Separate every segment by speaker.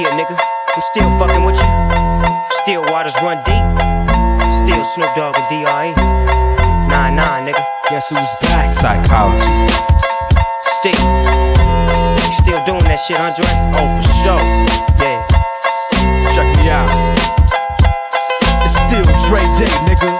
Speaker 1: Yeah, nigga, I'm still fucking with you. Still waters run deep. Still Snoop Dogg and DRE. Nah, nah, nigga.
Speaker 2: Guess who's back?
Speaker 3: Psychology.
Speaker 1: Still. Still doing that shit, Andre?
Speaker 2: Oh, for sure.
Speaker 1: Yeah.
Speaker 2: Check me out. It's still Dre Day, nigga.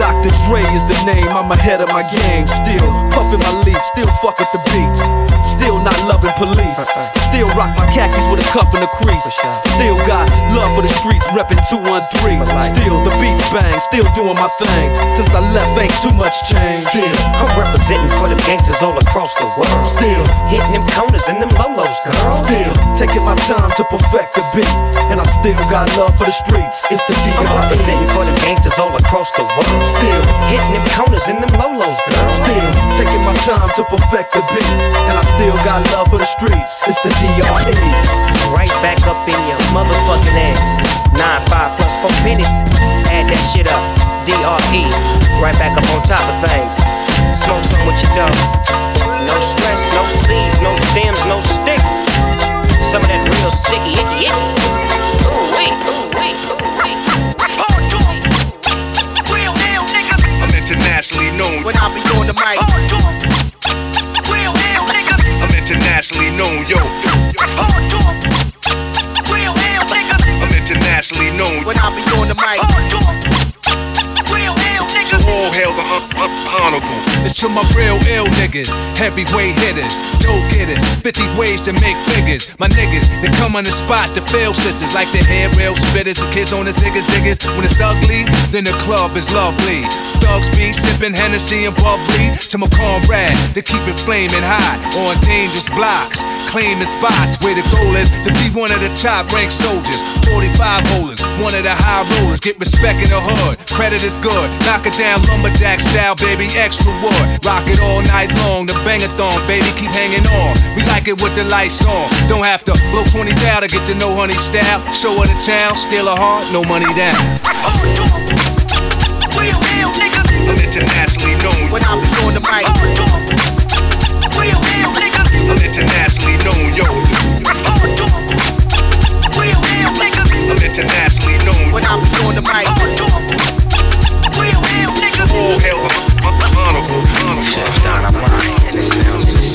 Speaker 2: Dr. Dre is the name, I'm ahead of my game. Still puffin' my leaf, still fuck with the beats. Still not loving police. Still rock my khakis with a cuff and a crease. Still got love for the streets, reppin' 213. Still the beats bang, still doing my thing. Since I left, ain't too much change. Still,
Speaker 1: I'm representing for them gangsters all across the world.
Speaker 2: still,
Speaker 1: Hitting them corners and them lolos, girl.
Speaker 2: still taking my time to perfect the beat. And I still got love for the streets. It's the
Speaker 1: I'm
Speaker 2: D.R.E.
Speaker 1: representing for them gangsters all across the world.
Speaker 2: Still,
Speaker 1: Hitting them corners and them lolos, girl.
Speaker 2: Still taking my time to perfect the beat, and I still got love for the streets. It's the DRE.
Speaker 1: Right back up in your motherfucking ass. Nine, five plus four pennies. Add that shit up. DRE. Right back up on top of things. Smoke some with your dog. No stress, no seeds, no stems, no sticks. Some of that real sticky, icky, icky.
Speaker 4: Known.
Speaker 5: when I be on the mic.
Speaker 4: It's to my real ill niggas, heavyweight hitters, no getters, 50 ways to make figures. My niggas, they come on the spot to fail sisters, like the hair rail spitters, the kids on the ziggas ziggas. When it's ugly, then the club is lovely. Thugs be sipping Hennessy and bubbly. To my comrade, to keep it flaming hot on dangerous blocks, claiming spots where the goal is to be one of the top ranked soldiers. 45 holders, one of the high rollers. Get respect in the hood, credit is good. Knock it down lumberjack style, baby, extra wood. Rock it all night long, the bangathon, baby, keep hanging on. We like it with the lights on. Don't have to blow 20 down to get to know honey style. Show her the town, steal a heart, no money down.
Speaker 5: Oh, Real niggas
Speaker 4: I'm internationally known.
Speaker 5: when I be on the mic. Oh, Real niggas
Speaker 4: I'm internationally known, yo.
Speaker 5: Oh, Real niggas
Speaker 4: I'm internationally known.
Speaker 5: when I be on the mic.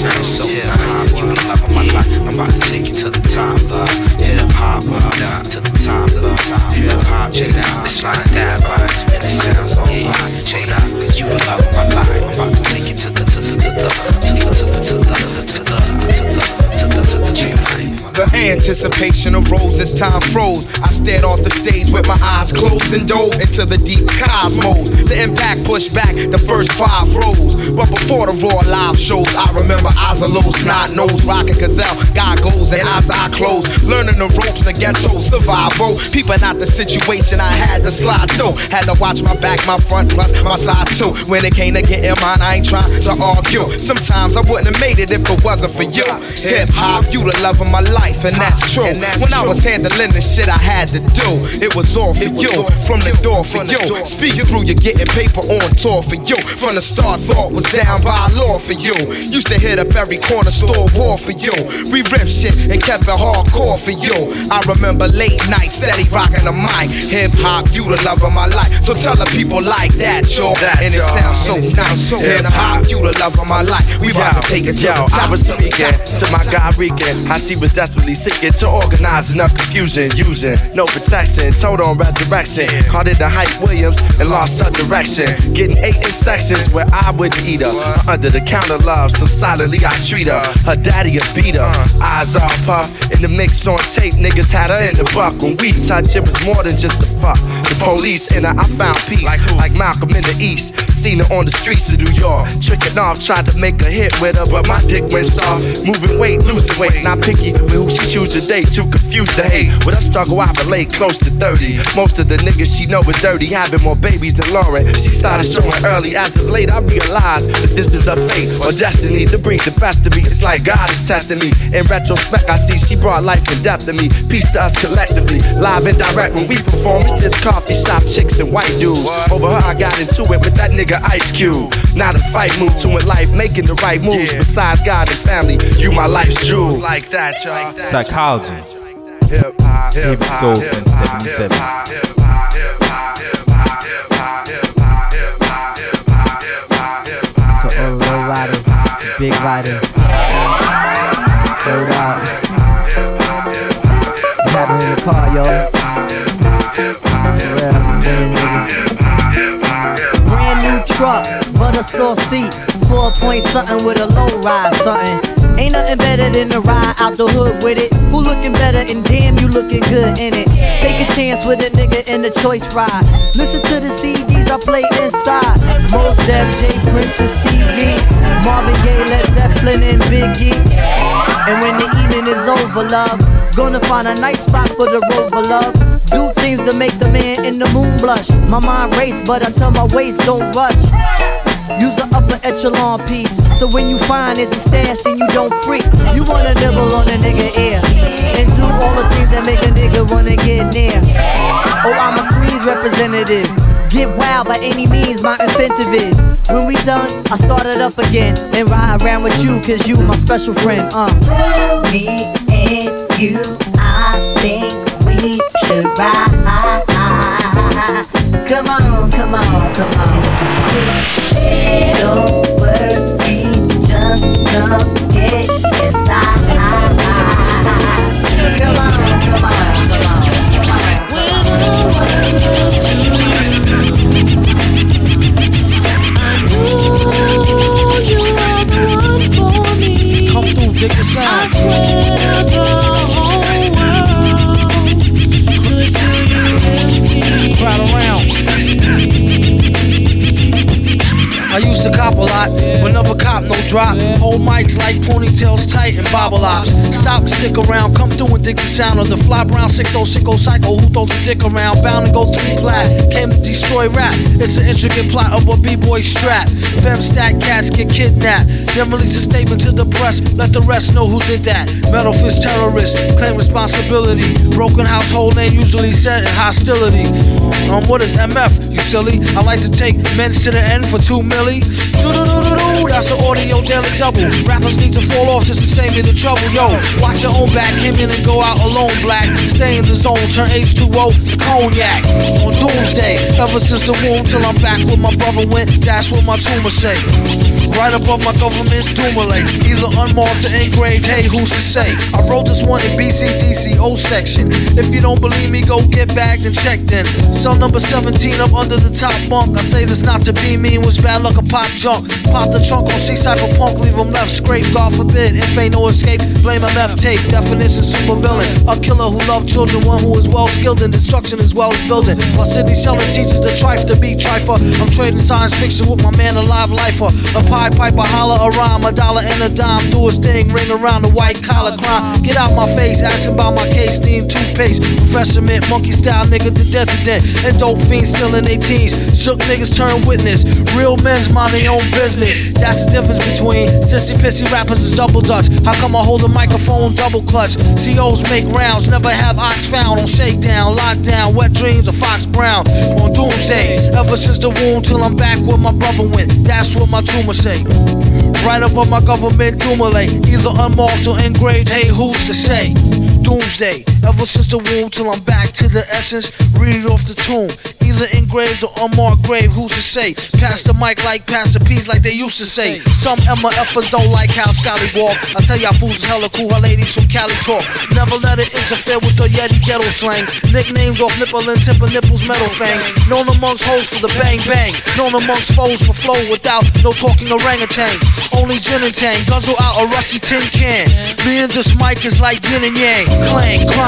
Speaker 6: Sounds just sounds so. You the love of my life. I'm about to take you to the top, love. Hip hop, love. To the top, love. Hip hop, check it out. It's like that, right? And it sounds alright. Check it out, cause you the love of my life. I'm about to take you to the to
Speaker 7: anticipation arose as time froze. I stared off the stage with my eyes closed and dove into the deep cosmos. The impact pushed back the first five rows. But before the raw live shows, I remember little snot nose, rocking gazelle, goggles, and eyes I closed. Learning the ropes, the ghetto survival. People not the situation, I had to slide through. Had to watch my back, my front, plus my size too. When it came to getting mine, I ain't trying to argue. Sometimes I wouldn't have made it if it wasn't for you. Hip hop, you the love of my life, and that's true. When I was handling the shit I had to do, it was all for you. From the door for you. Speaking through, you're getting paper on tour for you. From the start, thought was down by law for you. Used to hit up every corner store war for you. We ripped shit and kept it hardcore for you. I remember late nights, steady rocking the mic. Hip hop, you the love of my life. So tell the people like that, yo. And it sounds so nice. Hip hop, you the love of my life. We about to take it to
Speaker 8: Yo,
Speaker 7: the
Speaker 8: I
Speaker 7: top.
Speaker 8: was speaking to my guy Regan. I see was desperately seeking to organize enough confusion, using no protection, told on resurrection. Caught it to Hype Williams and lost her direction. Getting eight in sections where I wouldn't eat her. Under the counter love, so silently I treat her. Her daddy a beat her, eyes all puff. In the mix on tape, niggas had her in the buck. When we touch, it was more than just a fuck. The the police in her, I found peace. Like, like Malcolm in the East. Seen her on the streets of New York. Tricking off, tried to make a hit with her, but my dick went soft. Moving weight, losing weight. Not picky with who she choose to date. Too confused to hate. With a struggle, I relate close to 30. Most of the niggas she know is dirty, having more babies than Lauren. She started showing early. As of late, I realized that this is a fate or destiny to bring the best of me. It's like God is testing me. In retrospect, I see she brought life and death to me. Peace to us collectively. Live and direct when we perform, it's just coffee shop chicks and white dudes. Over her, I got into it with that nigga Ice Cube. Not a fight, move to in life, making the right moves. Besides God and family, you my life's jewel. Like that, y'all.
Speaker 3: Psychology.
Speaker 8: Hip psychology.
Speaker 3: Saving
Speaker 8: souls
Speaker 3: since 77.
Speaker 9: To all the low riders, big riders. Word out. What in the car, yo? For Brand new truck, butter sauce seat, four point something with a low ride something. Ain't nothing better than to ride out the hood with it. Who looking better and damn you looking good in it. Take a chance with a nigga in the choice ride. Listen to the CDs I play inside. Most Def J Prince Stevie. Marvin Gaye, Led Zeppelin and Biggie. And when the evening is over, love, gonna find a nice spot for the rover, love. Do things to make the man in the moon blush. My mind race, but until my waist don't rush. Use an upper echelon piece. So when you find it's a stash, then you don't freak. You wanna nibble on a nigga ear. And do all the things that make a nigga wanna get near. Oh, I'm a Queens representative. Get wild by any means, my incentive is. When we done, I start it up again. And ride around with you, cause you my special friend. Uh. Me and you, I think we should ride. Come on, come on, come on. Don't worry, just come get inside. Come on, come on, come on, come on.
Speaker 10: Come through, dig the sound. Crowd around. I used to cop a lot, but never cop no drop. Hold mics like ponytails tight and bobble ops. Stop, stick around, come through and dig the sound of the fly brown 606 psycho who throws a dick around. Bound to go three plat, came to destroy rap. It's an intricate plot of a b-boy strap. Fem stack cats get kidnapped. Then release a statement to the press, let the rest know who did that. Metal fist terrorists claim responsibility. Broken household name usually set in hostility. Um, what is MF? Silly. I like to take men's to the end for two milli. That's the audio daily double. Rappers need to fall off just to save me the trouble. Yo, watch your own back. Came in and go out alone, black. Stay in the zone. Turn H2O to cognac. On doomsday, ever since the womb till I'm back where my brother went. That's what my tumor say. Right above my government doomulate. Either unmarked or engraved. Hey, who's to say? I wrote this one in BCDCO section. If you don't believe me, go get bagged and checked in. Cell number 17 up under the top bunk. I say this not to be mean, was bad luck, a pop junk. Pop the trunk on Seaside for punk, leave him left scraped. God forbid, if ain't no escape, blame MF tape. Definition super villain. A killer who loved children, one who is well skilled in destruction as well as building. While Sidney Sheldon teaches the trife to be trifer. I'm trading science fiction with my man, a live lifer. A pie pipe, a holler, a rhyme, a dollar and a dime. Do a sting ring around the white collar crime. Get out my face, asking about my case, steam toothpaste. Professor Mint, monkey style nigga, to death again. death. And dope fiends still in 18. T's. Shook niggas turn witness. Real men's mind their own business. That's the difference between sissy pissy rappers is double dutch. How come I hold a microphone double clutch? COs make rounds, never have ox found on shakedown, lockdown, wet dreams of Fox Brown on doomsday. Ever since the wound till I'm back where my brother went. That's what my tumor say. Right up on my government Dumoulin, either unmarked or engraved. Hey, who's to say? Doomsday ever since the womb till I'm back to the essence. Read it off the tomb. Either engraved or unmarked grave, who's to say? Pass the mic like Pastor P's, like they used to say. Some MFers don't like how Sally walk. I tell y'all fools is hella cool, her ladies from Cali talk. Never let it interfere with the Yeti ghetto slang. Nicknames off nipple and tip of nipples, metal fang. Known amongst hoes for the bang bang. Known amongst foes for flow without no talking orangutans. only gin and tang. Guzzle out a rusty tin can. Me and this mic is like yin and yang. Clang,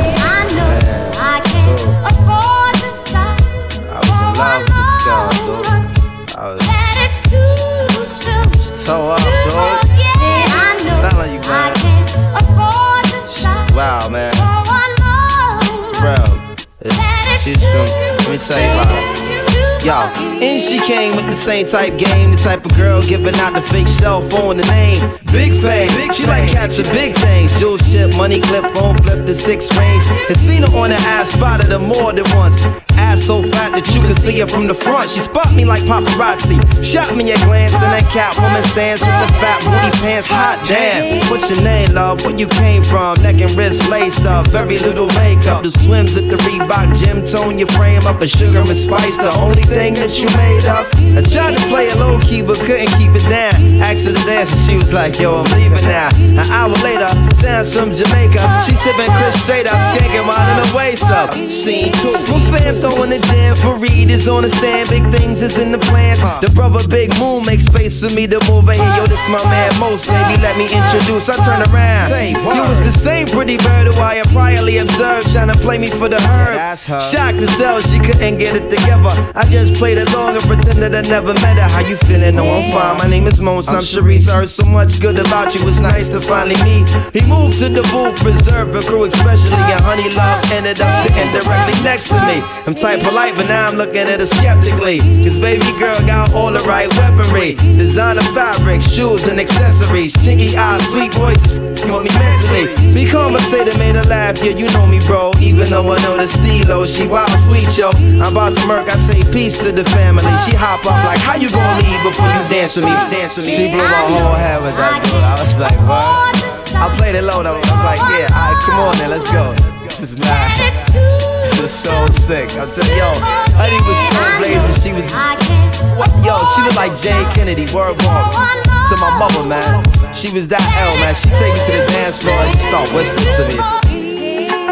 Speaker 11: I know I can't oh. afford to stop.
Speaker 8: I was in love with this girl, dude. I was
Speaker 11: That it's too soon.
Speaker 8: toe.
Speaker 11: Yeah, I know
Speaker 8: Sound like you,
Speaker 11: I can't afford to stop.
Speaker 8: Wow, man.
Speaker 11: For one more.
Speaker 8: Bro, it's, she's from, let me tell you about her. Yo, and she came with the same type game, the type of girl giving out the fake cell phone, the name. Big fame, she like catching big things. Jewel ship, money clip, phone flip the six range. And seen her on the ass, spotted her more than once. Ass so fat that you can see her from the front. She spot me like paparazzi. Shot me a glance, and that Catwoman stands with the fat booty pants. Hot damn. What's your name, love? Where you came from? Neck and wrist laced up, very little makeup. The swims at the Reebok gym tone your frame up. A sugar and spice, the only thing that you made up. I tried to play it low key, but couldn't keep it down. Asked her to dance, and she was like, Yo, I'm leaving now. An hour later, sounds from Jamaica. She sipping Chris straight up, skanking while in her waist up. Scene two. My fam throwing the jam for Reed is on the stand. Big things is in the plans. The brother Big Moon makes space for me to move in here. Yo, this my man Most. Baby, let me introduce. I turn around. You was the same pretty bird who I priorly observed, trying to play me for the herd. Shocked to sell, she couldn't get it together. I just played along and pretended I never met her. How you feeling? No, I'm fine. My name is Mons. I'm Sharice. I heard so much good about you. It's nice to finally meet. He moved to the booth, reserved for crew, especially. And Honey Love ended up sitting directly next to me. I'm type polite, but now I'm looking at her skeptically. Cause baby girl got all the right weaponry. Designer fabric, shoes, and accessories. Chinky eyes, sweet voice, on me mentally. Be conversated, made her laugh. Yeah, you know me, bro. Even though I know the stilo, she wild sweet, yo. I'm about to murk, I say peace to the family. She hop up like, how you gonna leave before you dance with me? Dance with me. She blew my whole head with that dude. I was like, what? I played it low though. I was like, yeah, alright, come on then, let's go. This was mad. This was so sick. I'm telling yo, Honey was so blazing. She was, what? Yo, she looked like Jane Kennedy. Word walk to my mother, man. She was that L, man. She take it to the dance floor and she start whispering to me.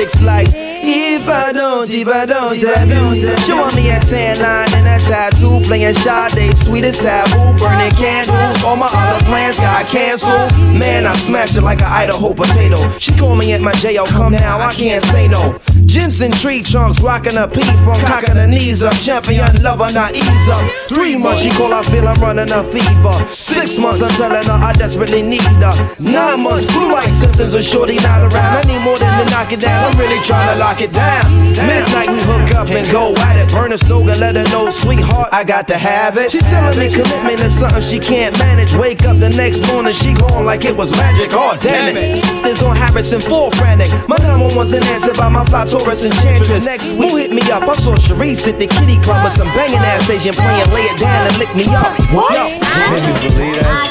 Speaker 8: Like, if I don't, if I don't, I don't. She want me a tan line and a tattoo, playing Sade, sweetest taboo, burning candles. All my other plans got canceled. Man, I smashed it like an Idaho potato. She called me at my jail, come now, I can't say no. Jensen tree trunks, rocking a P from cocking her knees up. Champion lover, not ease up. Three months, she call, I feel I'm running a fever. Six months, I'm telling her I desperately need her. Nine months, blue light symptoms with shorty not around. I need more than to knock it down, I'm really trying to lock it down. Midnight, we hook up and go at it. Burn a slogan, let her know, sweetheart, I got to have it. She telling me commitment is something she can't manage. Wake up the next morning, she gone like it was magic. Oh, damn it. This on Harrison, full frantic. My number one's an answer by my fly Taurus enchantress. Next week, who hit me up? I saw Sharice at the kitty club with some banging ass Asian playing, lay it down and lick me up. What? Yo, can you believe that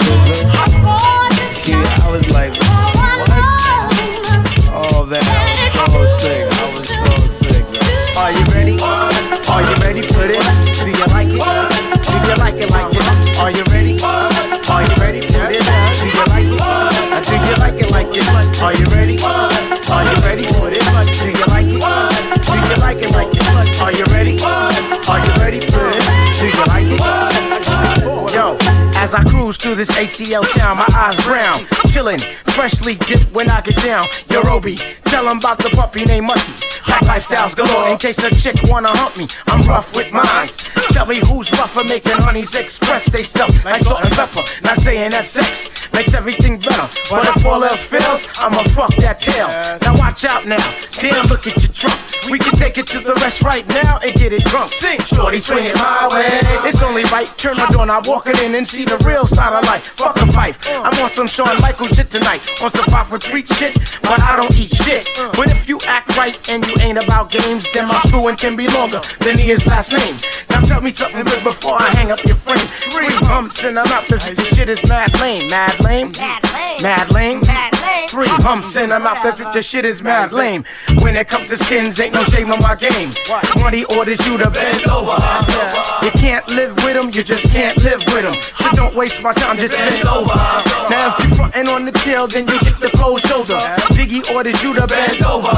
Speaker 8: shit? Yeah, I was like, what? Oh man, I was so sick. I was so sick, bro.
Speaker 12: Are you ready? Are you ready for this? Do you like it? Do you like it like this? Are you ready? Are you ready for this? Do you like it? Do you like it like this? Are you ready? Are you ready for this? Do you like it? Do you like it like this? Are you ready? Are you ready for this? Do you like it? As I cruise through this ATL town, my eyes brown, chillin', freshly dipped when I get down. Yo, Roby, tell 'em about the puppy named Mutty. Black lifestyles galore in case a chick wanna hump me. I'm rough with mines.
Speaker 13: Tell me who's rougher making honeys express they self like salt and pepper. Not saying that sex makes everything better, but if all else fails, I'ma fuck that tail. Now watch out now, damn, look at your trunk. We can take it to the rest right now and get it drunk. Sing, shorty, swing it my way. It's only right, turn my door, I walk it in and see the real side of life. Fuck a fife, I'm on some Shawn Michaels shit tonight, on some five for three shit, but I don't eat shit. But if you act right and you ain't about games, then my screwing can be longer than his last name. Now tell me something good before I hang up your frame. Three humps in the mouth, this shit is mad lame, mad lame, mad lame, Three humps in the mouth, that's what your shit is mad lame. When it comes to skins, ain't no shame on my game. Money orders you to bend over. You can't live with them, you just can't live with them. So don't waste my time, just bend over. Now if you frontin' on the tail, then you get the cold shoulder. Diggy orders you to bend over.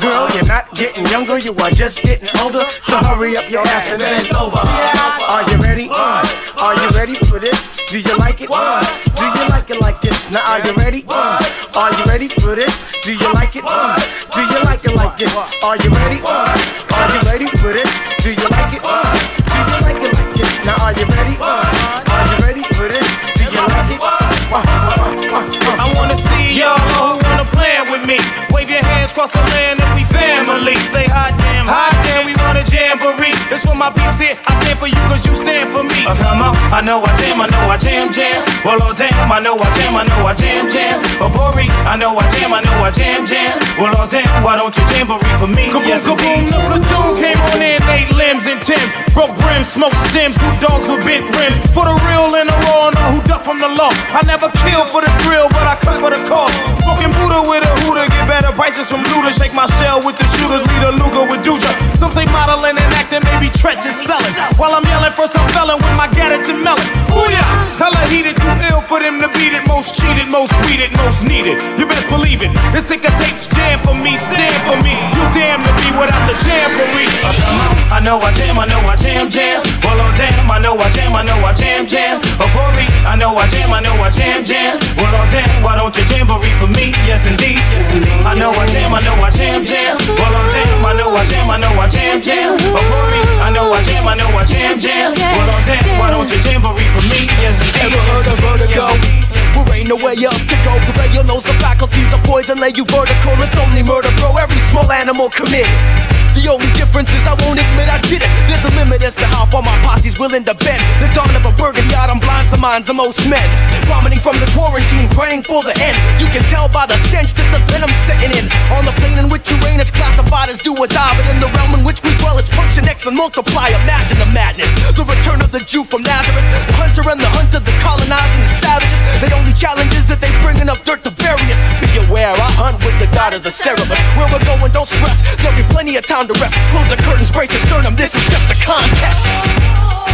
Speaker 13: Girl, you're not getting younger, you are just getting older. So hurry up your ass and bend over. Are you ready? Uh, are you ready for this? Do you like it? Uh, do you like it like this? Now are you ready? Uh, are you ready for this? Do you like it? Do you like it like this? Are you ready? Are you ready for this? Do you like it? Do you like it like this? Now? Are you ready
Speaker 14: I wanna see y'all who wanna plan with me. Hands across the land and we family. Say hot damn, hot damn, we want a jamboree. That's for my peeps here. I stand for you cause you stand for me. Uh, come on, I know I jam, I know I jam, jam. Well, oh damn, I know I jam, I know I jam, jam. Oh, Bori, I know I jam, I know I jam, jam. Well, oh damn, why don't you jamboree for me? Kaboom, yes, kaboom, the platoon came on in, eight limbs and Tims. Broke brims, smoke stems, who dogs with bent rims. For the real and the raw, know who duck from the law. I never kill for the thrill, but I cut for the cause. Smoking Buddha with a hooter, prices from looter. Shake my shell with the shooters, lead a Luger with Duja. Some say modeling and acting, maybe treacherous selling. While I'm yelling for some felon with my Gattatin melon. Booyah! Hella heated, too ill for them to beat it. Most cheated, most weeded, most needed. You best believe it. This ticker tapes jam for me, stand for me. You damn to be without the jam for me. I know I jam, I know I jam, jam. Well, oh damn, I know I jam, I know I jam, jam. Oh, Bori, I know I jam, I know I jam, jam. Well, oh damn, why don't you jamboree for me? Yes, indeed. I know I jam, I know I jam, jam. Well, oh damn, I know I jam, I know I jam, jam. Oh, Bori, I know I jam, I know I jam, jam. Well, oh damn, why don't you jamboree for me? Yes, indeed.
Speaker 2: Heard of vertigo? There ain't no way else to go. Prevail knows the faculties of poison lay you vertical. It's only murder, bro. Every small animal committed. The only difference is I won't admit I did it. There's a limit as to how far my posse's willing to bend. The dawn of a burgundy autumn blinds the minds of most men. Vomiting from the quarantine, praying for the end. You can tell by the stench that the venom's setting in. On the plane in which you reign, it's classified as do or die. But in the realm in which we dwell, it's function X and multiply. Imagine the madness. The return of the Jew from Nazareth. The hunter and the hunter, the colonizing the savages. The only challenge is that they bring enough dirt to bury us. Be aware, I hunt with the daughters of Cerebus. Where we're going, don't stress. There'll be plenty of time to rest. Close the curtains, brace your sternum. This is just a contest.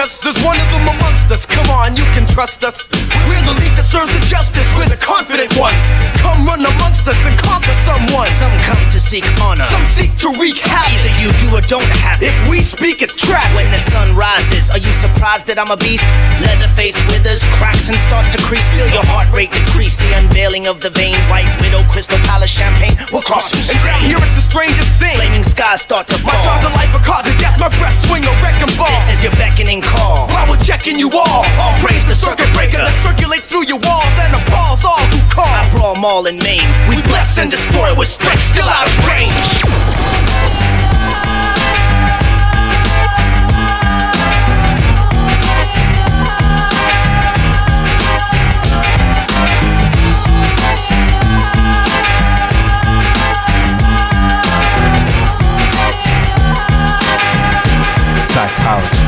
Speaker 2: Us. There's one of. Come on, you can trust us. We're the league that serves the justice. We're the confident ones. Come run amongst us and conquer someone.
Speaker 15: Some come to seek honor.
Speaker 2: Some seek to wreak havoc.
Speaker 15: Either you do or don't have it.
Speaker 2: If we speak, it's tragic.
Speaker 15: When the sun rises, are you surprised that I'm a beast? Leatherface withers, cracks and starts to crease. Feel your heart rate decrease. The unveiling of the vein, white widow, crystal palace, champagne. We'll cross you
Speaker 2: And down here it's the strangest thing.
Speaker 15: Flaming skies start to fall.
Speaker 2: My jaws are life, a cause of death. My breath swing a wrecking ball.
Speaker 15: This is your beckoning call.
Speaker 2: While we're checking you all, all praise the circuit breaker that circulates through your walls and appalls all who call.
Speaker 15: I brawl maul and maim.
Speaker 2: We bless and destroy with strength still out of range.
Speaker 4: Psychology.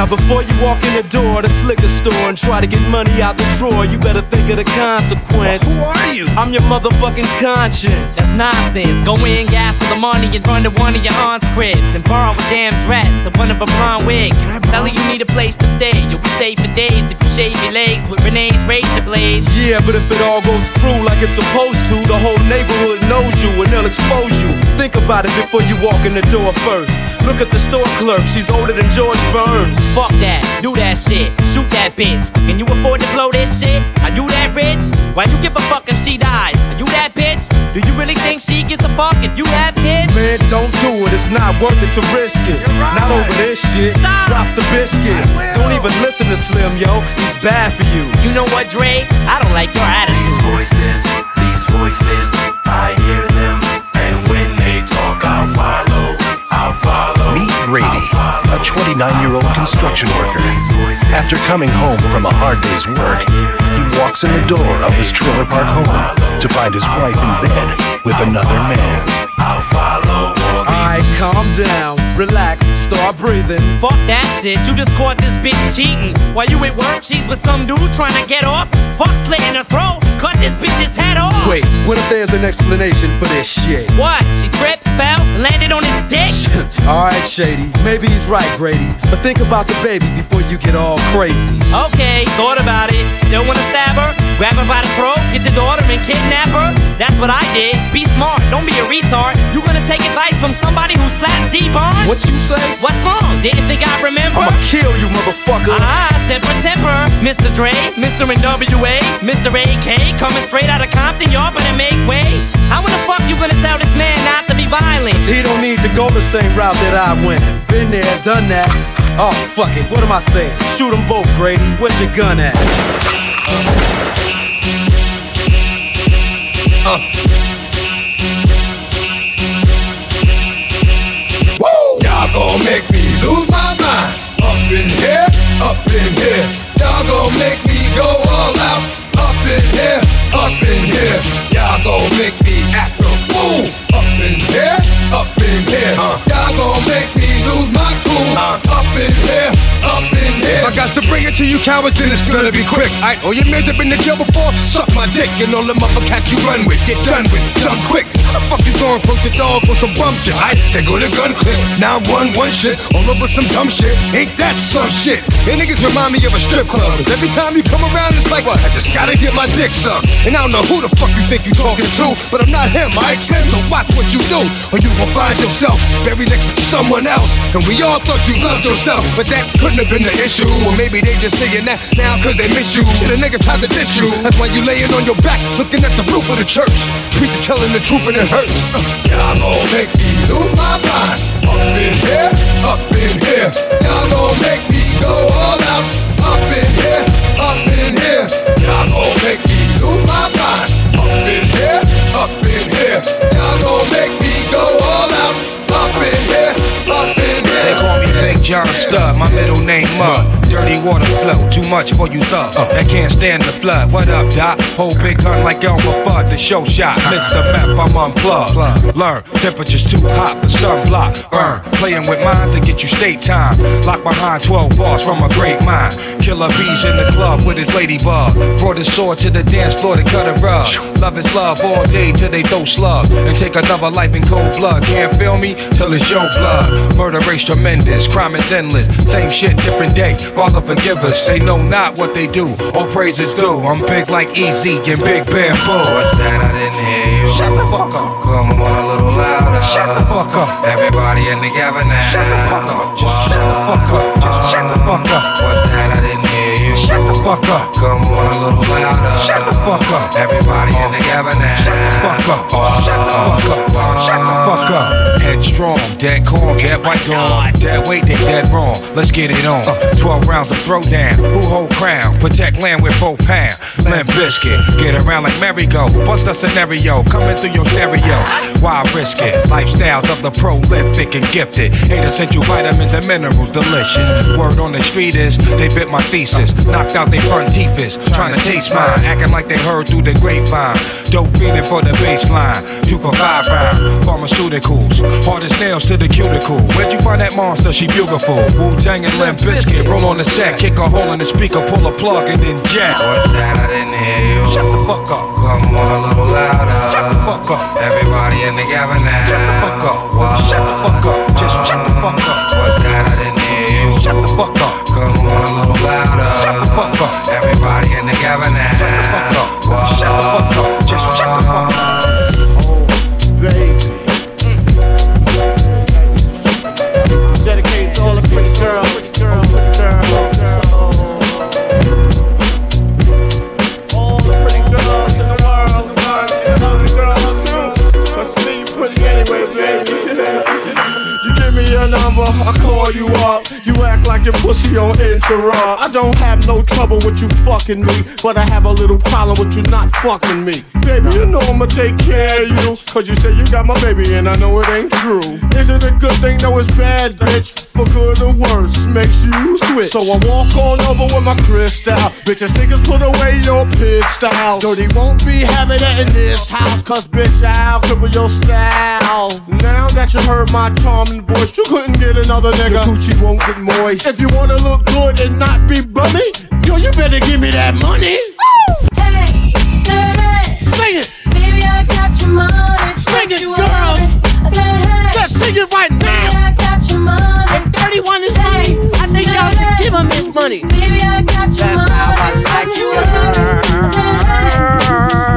Speaker 2: Alright, stop. Now before you walk in the door of the liquor store and try to get money out the drawer, you better think of the consequence.
Speaker 16: Who are you?
Speaker 2: I'm your motherfucking conscience.
Speaker 17: That's nonsense. Go in, gas for the money, and run to one of your aunt's cribs and borrow a damn dress, the one of a blonde wig. Can I tell her you need a place to stay. You'll be safe for days if you shave your legs with Renee's razor blades.
Speaker 2: Yeah, but if it all goes through like it's supposed to, the whole neighborhood knows you and they'll expose you. Think about it before you walk in the door first. Look at the store clerk, she's older than George Burns.
Speaker 17: Fuck that, do that shit, shoot that bitch. Can you afford to blow this shit? Are you that rich? Why you give a fuck if she dies? Are you that bitch? Do you really think she gives a fuck if you have kids?
Speaker 2: Man, don't do it, it's not worth it to risk it. Not over this shit.
Speaker 17: Stop.
Speaker 2: Drop the biscuit. Don't even listen to Slim, yo. He's bad for you.
Speaker 17: You know what, Dre? I don't like your attitude.
Speaker 18: These voices, these voices, I hear them,
Speaker 19: a 29 year old construction worker. After coming home from a hard day's work, he walks in the door of his trailer park home to find his wife in bed with another man.
Speaker 2: Alright, calm down, relax, start breathing.
Speaker 17: Fuck that shit, you just caught this bitch cheating. While you at work, she's with some dude trying to get off. Fuck slit in her throat, cut this bitch's head off.
Speaker 2: Wait, what if there's an explanation for this shit?
Speaker 17: What? She tripped, fell, landed on his dick?
Speaker 2: Alright, Shady, maybe he's right, Grady. But think about the baby before you get all crazy.
Speaker 17: Okay, thought about it. Still wanna stab her? Grab her by the throat, get your daughter and kidnap her? That's what I did. Be smart, don't be a retard. You gonna take advice from somebody who slapped deep on?
Speaker 2: What you say?
Speaker 17: What's wrong? Didn't think I'd remember?
Speaker 2: I'ma kill you, motherfucker.
Speaker 17: Ah, temper, temper. Mr. Dre, Mr. NWA, Mr. AK, coming straight out of Compton, y'all better make way. How in the fuck you gonna tell this man not to be violent?
Speaker 2: Cause He don't need to go the same route that I went. Been there, done that. Oh, fuck it. What am I saying? Shoot them both, Grady. Where's your gun at?
Speaker 20: Uh. Y'all gon' make me lose my mind. Up in here, up in here. Y'all gon' make me go all out. Up in here, up in here. Y'all gon' make me act a fool. Up in here, up in here. Y'all gon' make me lose my cool. Up in here, up in here. I got to bring it to you cowards, then it's gonna be quick. Alright, all oh, your men that been in jail before, suck my dick. And all the motherfuckers you run with, get done with, done quick. How the fuck you going poke the dog with some bum shit? Alright, they go to gun clip. Now one, one shit, all over some dumb shit. Ain't that some shit? And niggas remind me of a strip club. 'Cause every time you come around, it's like, what? I just gotta get my dick sucked. And I don't know who the fuck you think you talking to, but I'm not him, I Slim, so watch what you do, or you gon' find yourself very next to someone else. And we all thought you loved yourself, but that couldn't have been the issue. Or maybe they just saying that now cause they miss you. Shit, a nigga tried to diss you. That's why you laying on your back, looking at the roof of the church. Preacher telling the truth and it hurts. Uh, Y'all gon' make me lose my mind. Up in here, up in here. Y'all gon' make me go all out. Up in here, up in here. Y'all gon' make
Speaker 21: John Stud, my middle name Mud. Dirty water flow, too much for you thug. Uh. That can't stand the flood. What up, Doc? Hold big gun like Elmer Fudd, the show shot. Uh. Mr. Meth, I'm unplugged. Learn, temperature's too hot, the sunblock. Burn, playing with minds to get you state time. Locked behind 12 bars from a great mind. Killer bees in the club with his ladybug. Brought his sword to the dance floor to cut a rug. Love is love all day till they throw slug. And take another life in cold blood. Can't feel me till it's your blood. Murder race tremendous, crime endless. Same shit, different day. Father forgive us. They know not what they do. All praises is due. I'm big like Easy and Big Bamboo.
Speaker 18: What's that? I didn't hear you.
Speaker 21: Shut the fuck up.
Speaker 18: Come on a little louder.
Speaker 21: Shut the fuck up.
Speaker 18: Everybody in together now.
Speaker 21: Shut the fuck up. Just shut the fuck up. Just shut the fuck up.
Speaker 18: What's that? I didn't hear you.
Speaker 21: Shut the fuck up.
Speaker 18: Come on a little louder.
Speaker 21: Shut the fuck up.
Speaker 18: Everybody in together now.
Speaker 21: Shut the fuck up. Shut the fuck up. Shut the fuck up. Headstrong, dead calm, dead oh white gone. Dead weight, they dead wrong. Let's get it on. Uh. 12 rounds of throwdown. Who hold crown? Protect land with four pound. Limp biscuit. Get around like merry-go. Bust a scenario. Coming through your stereo. Why risk it? Lifestyles of the prolific and gifted. Eight essential vitamins and minerals, delicious. Word on the street is they bit my thesis. Knocked out their front teeth is trying to taste mine. Acting like they heard through the grapevine. Dope feeding for the baseline. Two for five round. Pharmaceuticals. Hard as nails to the cuticle. Where'd you find that monster? She beautiful. Wu Tang and Limp Bizkit. Roll on the set, kick a hole in the speaker, pull a plug, and then jack.
Speaker 22: What's that? I didn't hear you.
Speaker 21: Shut the fuck up.
Speaker 22: Come on a little louder.
Speaker 21: Shut the fuck up.
Speaker 22: Everybody in the cabin now.
Speaker 21: Shut the fuck up. Shut the fuck up. Just shut the fuck up.
Speaker 22: What's that? I didn't.
Speaker 21: Shut the fuck up.
Speaker 22: Come on a little louder.
Speaker 21: Shut the fuck up.
Speaker 22: Everybody in the cabin now.
Speaker 21: Shut the fuck up. Shut the fuck up. Just shut the fuck up.
Speaker 23: Call you up. You act like your pussy on interrupt. I don't have no trouble with you fucking me, but I have a little problem with you not fucking me. Baby, you know I'ma take care of you. Cause you say you got my baby and I know it ain't true. Is it a good thing? No, it's bad, bitch. For good or worse, makes you switch. So I walk on over with my crystal. Bitches, niggas put away your pistol. Dirty won't be having it in this house. Cause bitch, I'll cripple your style. Now that you heard my charming voice, you couldn't get another nigga. Your Gucci won't get moist. If you wanna look good and not be bummy, yo, you better give me that money.
Speaker 24: Hey.
Speaker 23: Sing it.
Speaker 24: Baby, I got your money.
Speaker 23: Sing it, girls.
Speaker 24: I said, hey.
Speaker 23: Let's sing it right
Speaker 24: Baby,
Speaker 23: now.
Speaker 24: I got your money.
Speaker 23: If 31 is money, I think y'all should give him his money.
Speaker 24: Baby, I got your
Speaker 23: That's
Speaker 24: money.
Speaker 23: how I like
Speaker 24: You
Speaker 23: it,
Speaker 24: it. I said, hey.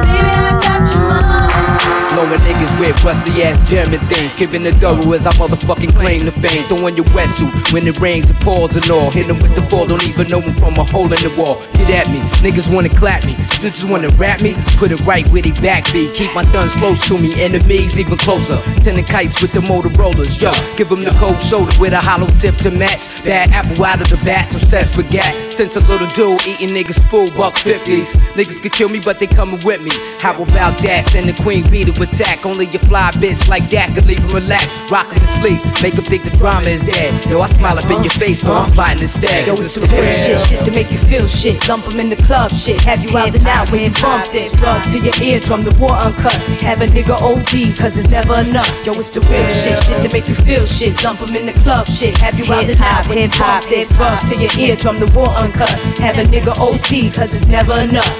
Speaker 11: Blowing niggas with rusty ass German things. Giving the double as I motherfucking claim the fame. Throwing your wetsuit when it rains and pours and all. Hit 'em with the fall, don't even know from a hole in the wall. Get at me, niggas wanna clap me. Snitches wanna rap me, put it right where they backbeat. Keep my guns close to me, enemies even closer. Sending kites with the Motorola's, yo. Give 'em the cold shoulder with a hollow tip to match. Bad apple out of the bat, obsessed with gas. Since a little dude eating niggas full buck 50s. Niggas could kill me, but they coming with me. How about that? Send the queen bee to attack. Only a fly bitch like that could leave him relax. Rock him to sleep, make him think the drama is dead. Yo, I smile up in your face, no, I'm plotting instead.
Speaker 25: Yo, it's the real shit, shit to make you feel shit. Lump 'em in the club, shit. Have you out and out when you bump this. Drugs to your eardrum, the war uncut. Have a nigga OD, cause it's never enough. Yo, it's the real shit, shit to make you feel shit. Lump 'em in the club, shit. Have you out and out when you bump this. Drugs to your eardrum, the war uncut. Have a nigga OD, cause it's never enough.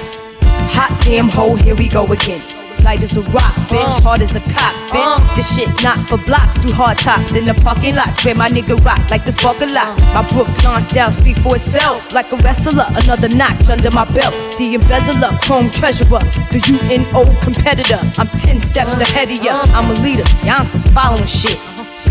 Speaker 25: Hot damn hoe, here we go again. Light as a rock, bitch. Uh. Hard as a cop, bitch. Uh. This shit not for blocks. Through hard tops in the parking lots where my nigga rock like the spark a lot. Uh. My Brooklyn style speak for itself. Like a wrestler, another notch under my belt. The embezzler, chrome treasurer. The UNO competitor. I'm 10 steps ahead of ya. I'm a leader. Yeah, I'm some following shit.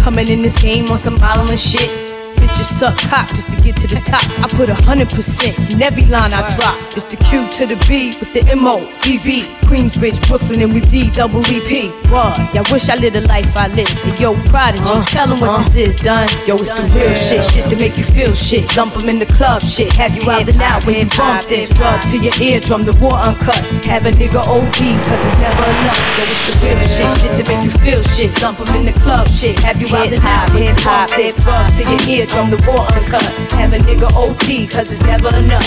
Speaker 25: Coming in this game on some modeling shit. Bitches suck cock just to get to the top. I put a hundred percent in every line I drop. It's the Q to the B with the M O B B. Queensbridge, Brooklyn, and we D double E P. What? Y'all wish I lived a life I live. And yo, prodigy, tell 'em what this is, done. Yo, it's the real shit, shit to make you feel shit. Lump 'em in the club, shit. Have you out and out when you bump this. Drugs to your eardrum, the war uncut. Have a nigga OD, cause it's never enough. Yo, it's the real shit, shit to make you feel shit. Lump 'em in the club, shit. Have you out and out when you bump this. Drugs to your eardrum, the war uncut. Have a nigga OD, cause it's never enough.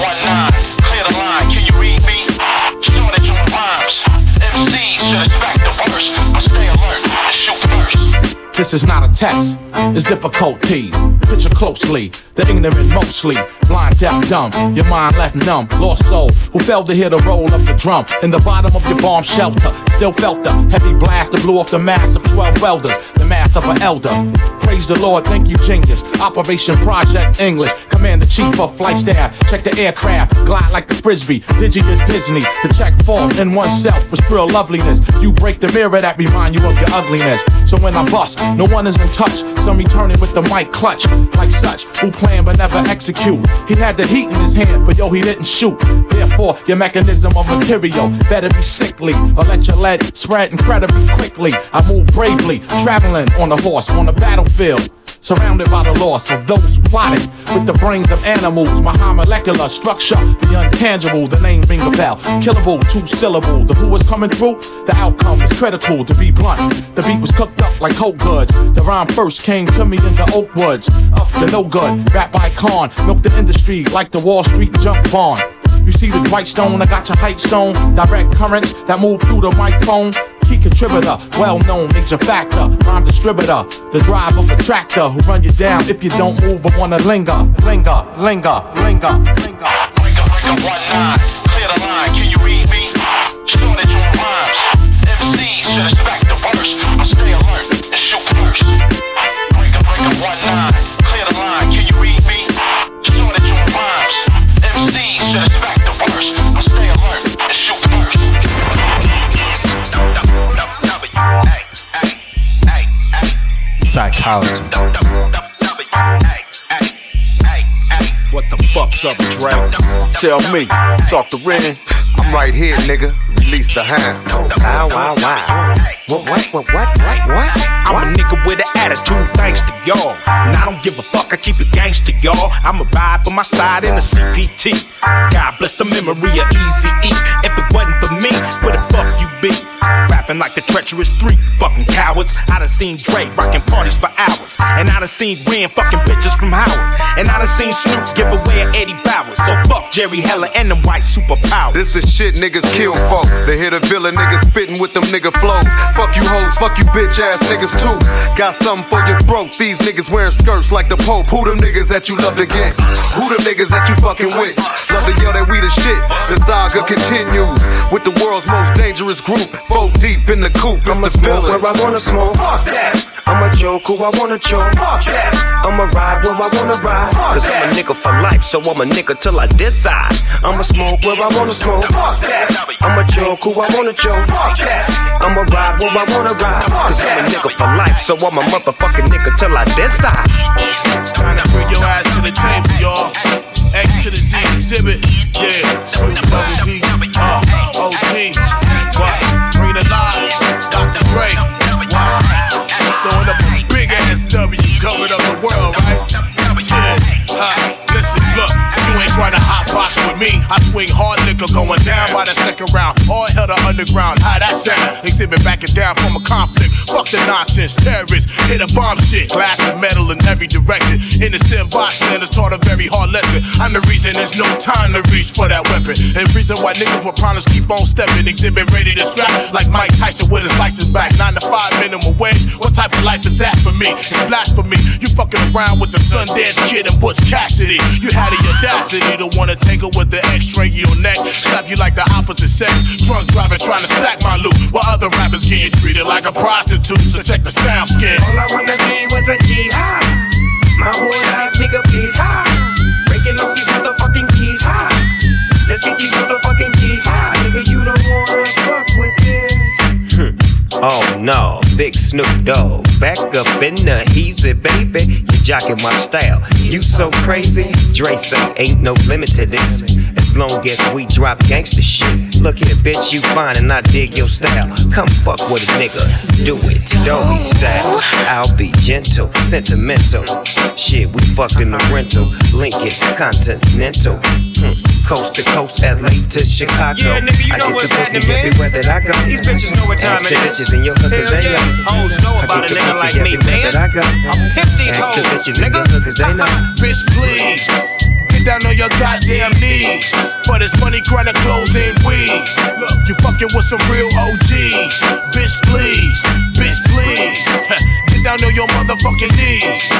Speaker 26: One nine, clear the line. Can you read me?
Speaker 27: This is not a test, it's difficulties. Picture closely, the ignorant mostly. Blind, deaf, dumb, your mind left numb. Lost soul, who failed to hear the roll of the drum. In the bottom of your bomb shelter, still felt the heavy blast that blew off the mass of 12 welders. The math of an elder. Praise the Lord, thank you, genius. Operation Project English. Commander Chief of Flight Staff. Check the aircraft, glide like a frisbee. Digi at Disney to check fault in oneself with pure loveliness. You break the mirror that remind you of your ugliness. So when I bust, no one is in touch. Some returning with the mic clutch, like such, who plan but never execute. He had the heat in his hand, but yo, he didn't shoot. Therefore, your mechanism of material better be sickly, or let your lead spread incredibly quickly. I move bravely, traveling on a horse on the battlefield. Surrounded by the loss of those who plotted with the brains of animals. My high molecular structure, the intangible, the name ring a bell. Killable, two syllable. The who was coming through, the outcome was critical to be blunt. The beat was cooked up like cold goods. The rhyme first came to me in the oak woods. Up to no good, rap by con. Milk the industry like the Wall Street junk bond. You see the white stone, I got your height stone. Direct currents that move through the microphone. Key contributor, well known major factor, rhyme distributor, the drive of a tractor who run you down if you don't move but wanna linger, linger, linger, linger, linger.
Speaker 26: One nine, clear the line, can you read me? Started your rhymes. MCs should expect the worst.
Speaker 28: Psychology.
Speaker 29: What the fuck's up, Dre? Tell me, talk to Ren. I'm right here, nigga. Release the hand.
Speaker 12: Wow, wow, wow. What, what, what, what, what, what?
Speaker 30: I'm a nigga with an attitude, thanks to y'all. And I don't give a fuck, I keep it gangster, y'all. I'ma ride for my side in a CPT. God bless the memory of Easy E. If it wasn't for me, where the fuck you be? Rapping like the treacherous three, fucking cowards. I done seen Dre rocking parties for hours. And I done seen Ren fucking bitches from Howard. And I done seen Snoop give away an Eddie Bowers. So fuck Jerry Heller and them white superpowers.
Speaker 29: This is shit niggas kill for. They hit a villain niggas spitting with them nigga flows. Fuck you hoes, fuck you bitch ass niggas too. Got something for your throat. These niggas wearing skirts like the Pope. Who them niggas that you love to get? Who them niggas that you fucking with? Love to yell that we the shit. The saga continues with the world's most dangerous group. Four deep in the coop.
Speaker 12: I'ma smoke
Speaker 29: villain.
Speaker 12: where I wanna smoke. I'ma joke who I wanna joke. I'ma ride where I wanna ride. Cause I'm a nigga for life, so I'm a nigga till I decide. I'ma smoke where I wanna smoke. I'ma joke who I wanna joke. I'ma ride where I wanna ride. Cause I'm a nigga for life, so I'm a motherfucking nigga till I decide.
Speaker 31: Trying to bring your ass to the table, y'all. X to the Z Xzibit. Yeah, Snoop Double D. Uh, OG. What? Dr. Dre. Throwing up a big ass W. Covered up the world, right? Yeah. Uh, look. Trying to hot box with me. I swing hard liquor going down by the second round. All hell to underground. How that sound? Xzibit backing down from a conflict. Fuck the nonsense. Terrorists hit a bomb shit. Glass and metal in every direction. Innocent bystanders taught a very hard lesson. I'm the reason there's no time to reach for that weapon. And reason why niggas with problems keep on stepping. Xzibit ready to scrap like Mike Tyson with his license back. Nine to five minimum wage. What type of life is that for me? It's blasphemy. You fucking around with the Sundance Kid and Butch Cassidy. You had the audacity to wanna tangle with the X-ray your neck. Slap you like the opposite sex. Drunk driving trying to stack my loot. While other rappers getting treated like a prostitute. So check the sound skin.
Speaker 12: All I wanna be was a G high. My whole life, nigga, please high. Breaking off these motherfucking keys high. Let's get these motherfucking
Speaker 1: Oh no, big Snoop Dogg. Back up in the easy, baby. You jocking my style. You so crazy. Dre say ain't no limit to this. As long as we drop gangster shit. Look here, bitch, you fine and I dig your style. Come fuck with a nigga. Do it, doggy style. I'll be gentle, sentimental. Shit, we fucked in the rental. Lincoln, Continental. Hmm. Coast to coast, LA to Chicago.
Speaker 12: Yeah, nigga, you
Speaker 1: I
Speaker 12: know
Speaker 1: get
Speaker 12: what's
Speaker 1: the pussy
Speaker 12: man.
Speaker 1: everywhere that I go.
Speaker 12: These bitches know what time
Speaker 1: Ask
Speaker 12: it
Speaker 1: the
Speaker 12: is.
Speaker 1: bitches in your
Speaker 12: Hell
Speaker 1: they know.
Speaker 12: Hoes know about a nigga like me, man.
Speaker 1: that I go.
Speaker 12: I'll pimp these
Speaker 1: Ask the
Speaker 12: hoes,
Speaker 1: bitches in your
Speaker 12: nigga.
Speaker 1: hood, cause they know.
Speaker 31: Bitch, please. Get down on your goddamn knees. For this money, chronic clothes and weed. Look, you fucking with some real OGs. Bitch, please. Bitch, please. Down on your motherfucking knees.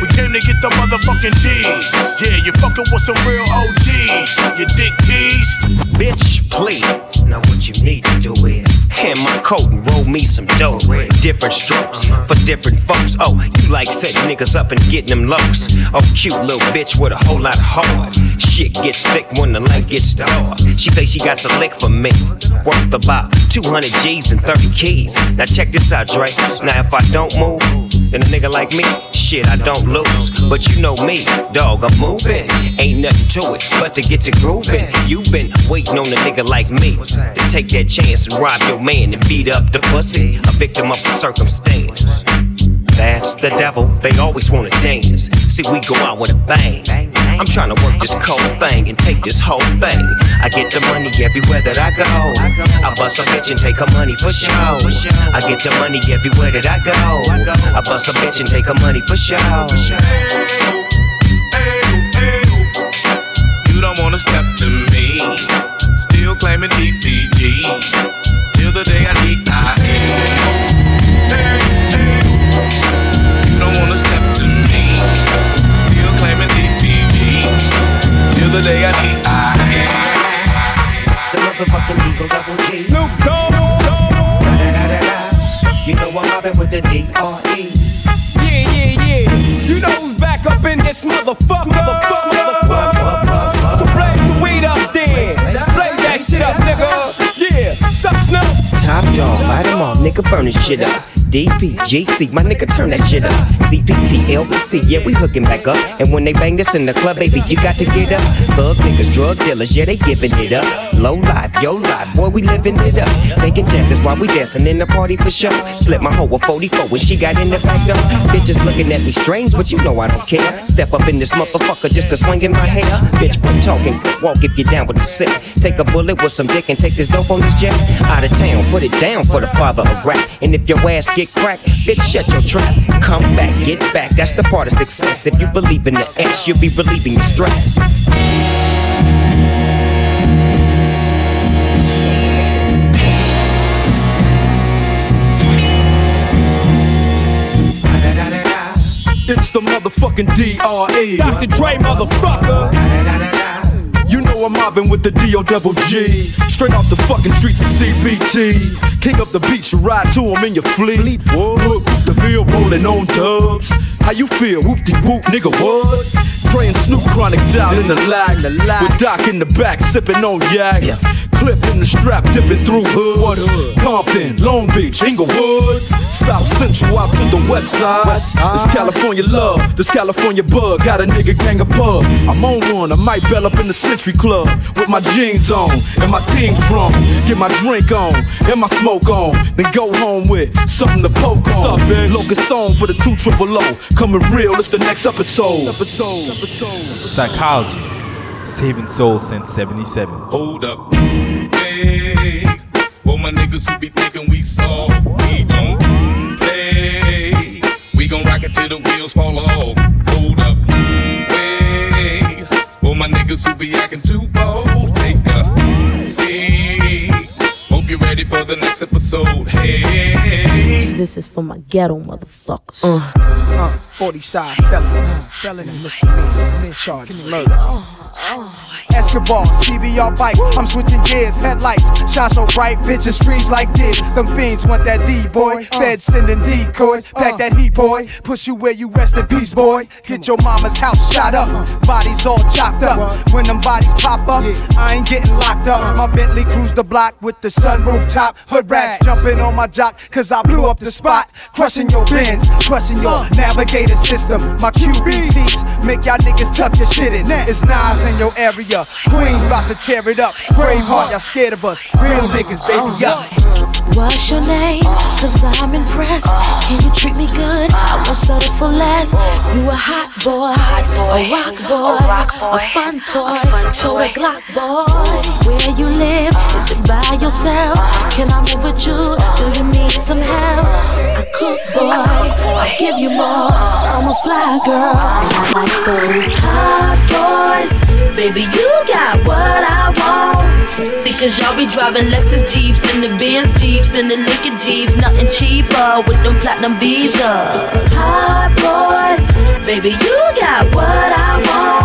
Speaker 31: We came to get the motherfucking G's. Yeah, you fucking with some real OGs. You dick tease.
Speaker 1: Bitch, please. Now what you need to do is hand my coat and roll me some dough. Different strokes for different folks. Oh, you like setting niggas up and getting them lows. Oh, cute little bitch with a whole lot of heart. Shit gets thick when the light gets dark. She say she got some lick for me. Worth about 200 G's and 30 keys. Now check this out, Dre. Now if I don't move, then a nigga like me, shit, I don't lose. But you know me, dog, I'm moving. Ain't nothing to it but to get to grooving. you been waiting on a nigga like me to take that chance and rob your man and beat up the pussy. A victim of circumstance. That's the devil, they always wanna dance. See, we go out with a bang. I'm trying to work this cold thing and take this whole thing. I get the money everywhere that I go. I bust a bitch and take her money for show. I get the money everywhere that I go. I bust a bitch and take her money for show.
Speaker 31: You don't wanna step to me. Still claiming DPG. Till the day I D-I-A.
Speaker 1: today
Speaker 2: I need eyes. The motherfucking Eagle Double G. Snoop Dogg. You know I'm mobbing with the D R E. Yeah, yeah, yeah. You know
Speaker 1: who's back up in this motherfucker? Nigga, burn this shit up. DPGC, my nigga, turn that shit up. CPT, LBC, yeah, we hooking back up. And when they bang us in the club, baby, you got to get up. Thug niggas, drug dealers, yeah, they giving it up. Low life, yo life, boy, we living it up. Taking chances while we dancing in the party for sure. Split my hoe with 44 when she got in the back door. Bitches looking at me strange, but you know I don't care. Step up in this motherfucker just to swing in my hair. Bitch, quit talking, walk if you're down with the sick. Take a bullet with some dick and take this dope on this jet. Out of town, put it down for the father of rap. And if your ass get cracked, bitch, shut your trap. Come back, get back, that's the part of success. If you believe in the X, you'll be relieving your stress.
Speaker 2: It's the motherfucking DRE. Dr. Dre, motherfucker. I'm mobbing with the DO double G. Straight off the fucking streets of CPT. King up the beach, you ride to him in your fleet. Look, the field rolling on dubs. How you feel? Whoop de whoop, nigga, what? Praying Snoop Chronic down in the lag. With Doc in the back, sipping on yak. Clip in the strap, dipping through hood. Compton, Long Beach, Inglewood. South Central out to the west side. This California love, this California bug. Got a nigga gang of pub. I'm on one, I might bell up in the Century Club. With my jeans on and my team from. Get my drink on and my smoke on. Then go home with something to poke on. What's up, man? Locust song for the two triple O. Coming real, it's the next episode. Episode, episode.
Speaker 3: Psychology. Saving souls since 77.
Speaker 32: Hold up. Hey, for my niggas who be thinking we soft, we don't play. We gon' rock it till the wheels fall off. Hold up. My niggas who be acting too bold, take a seat. Hope you're ready for the next episode. Hey.
Speaker 24: This is for my ghetto motherfuckers.
Speaker 33: Uh, uh 40 side felony, uh, felony misdemeanor, charge murder. Escobar, CBR bikes, I'm switching gears, headlights shine so bright, bitches freeze like this. Them fiends want that D boy, uh. feds sending decoys, pack that heat boy, push you where you rest in peace, boy. Get your mama's house shot up, bodies all chopped up. When them bodies pop up, I ain't getting locked up. My Bentley cruise the block with the sunroof top, hood rats jumping on my jock, cause I blew up the spot, crushing your bins, crushing your uh. navigator system. My QB beats make y'all niggas tuck your shit in. It's Nas in your area. Queens about to tear it up. Uh-huh. Braveheart, y'all scared of us. Real uh-huh. niggas, they be uh-huh. us.
Speaker 24: What's your name? Cause I'm impressed. Can you treat me good? I won't settle for less. You a hot boy, a rock boy, a fun toy, toy Glock boy. Where you live? Is it by yourself? Can I move with you? Do you need some help? I cook boy, I'll give you more. I'm a fly girl, I like those hot boys. Baby, you got what I want. See, cause y'all be driving Lexus Jeeps and the Benz Jeeps and the Lincoln Jeeps. Nothing cheaper with them platinum visas. Hot boys, baby, you got what I want.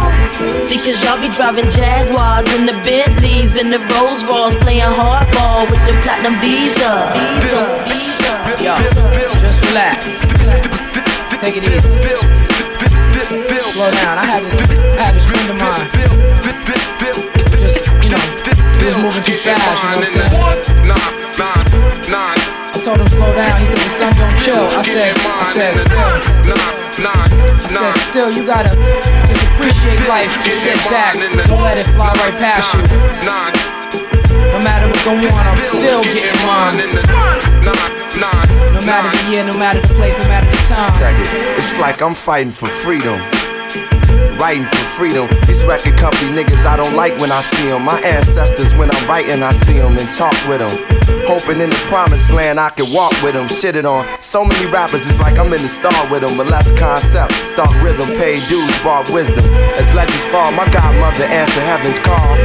Speaker 24: See, cause y'all be driving Jaguars and the Bentleys and the Rolls Royce playing hardball with the platinum visa.
Speaker 34: Yo, just relax. Take it easy. Slow down. I had this, I had this friend of mine. Just, you know, he was moving too fast. You know what I'm saying? Told him slow down. He said the sun don't chill. I said, I said still. I said still. You gotta just appreciate life. Sit back. Don't let it fly right past you. No matter what's going on, I'm still getting mine. No matter the year, no matter the place, no matter the time.
Speaker 7: It's like I'm fighting for freedom. Writing for freedom. These record company niggas I don't like when I see them. My ancestors, when I'm writing, I see them and talk with them. Hoping in the promised land I can walk with them. Shit it on. So many rappers, it's like I'm in the star with them. But less concept, start rhythm, pay dues, bar wisdom. As legends fall, my godmother answer heaven's call.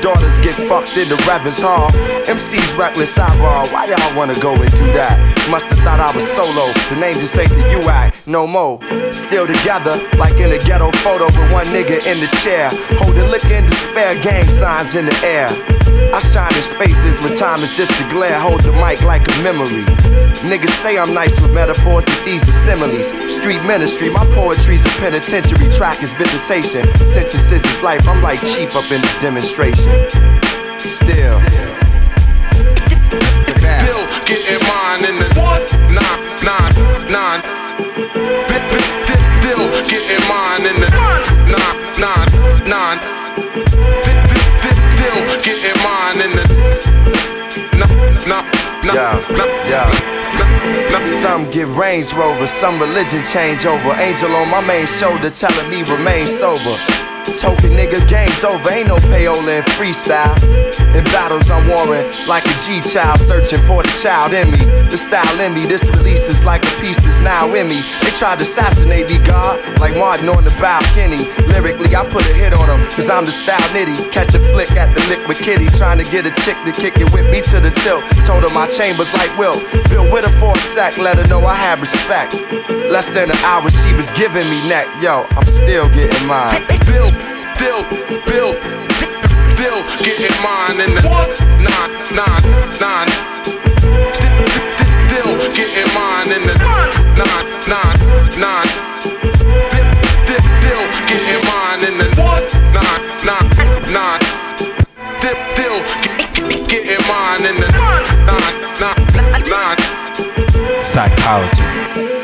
Speaker 7: Daughters get fucked in the Reverend's Hall. MC's reckless eyeball, why y'all wanna go and do that? Must've thought I was solo. The name just ain't the UI, no more. Still together, like in a ghetto photo with one nigga in the chair. Holding liquor in despair, gang signs in the air. I shine in spaces when time is just a glare. Hold the mic like a memory. Niggas say I'm nice with metaphors, but these are similes. Street ministry, my poetry's a penitentiary. Track is visitation. Sentences is life. I'm like chief up in this demonstration. Still.
Speaker 23: Bill getting mine in the what? Nine, nine, nine. Bill getting mine in the nine, nine, nine. Bill getting mine in the nine, nine,
Speaker 7: Yeah, yeah. Some get Range Rover, some religion change over. Angel on my main shoulder telling me remain sober. Token nigga, game's over. Ain't no payola in freestyle. In battles, I'm warring like a G child, searching for the child in me. The style in me, this release is like a piece that's now in me. They tried to assassinate me, God, like Martin on the balcony. Lyrically, I put a hit on them, cause I'm the style nitty. Catch a flick at the liquid kitty, trying to get a chick to kick it with me to the tilt. Told her my chambers like Will. Bill with her for a sec, let her know I had respect. Less than an hour, she was giving me neck. Yo, I'm still getting mine.
Speaker 23: Bill, Bill, Bill, Bill getting mine in the nine, nine, nine. Bill getting mine in the nine, nine, nine. Bill getting mine in the nine, nine, nine. Bill getting mine in the nine, nine, nine.
Speaker 35: Psychology.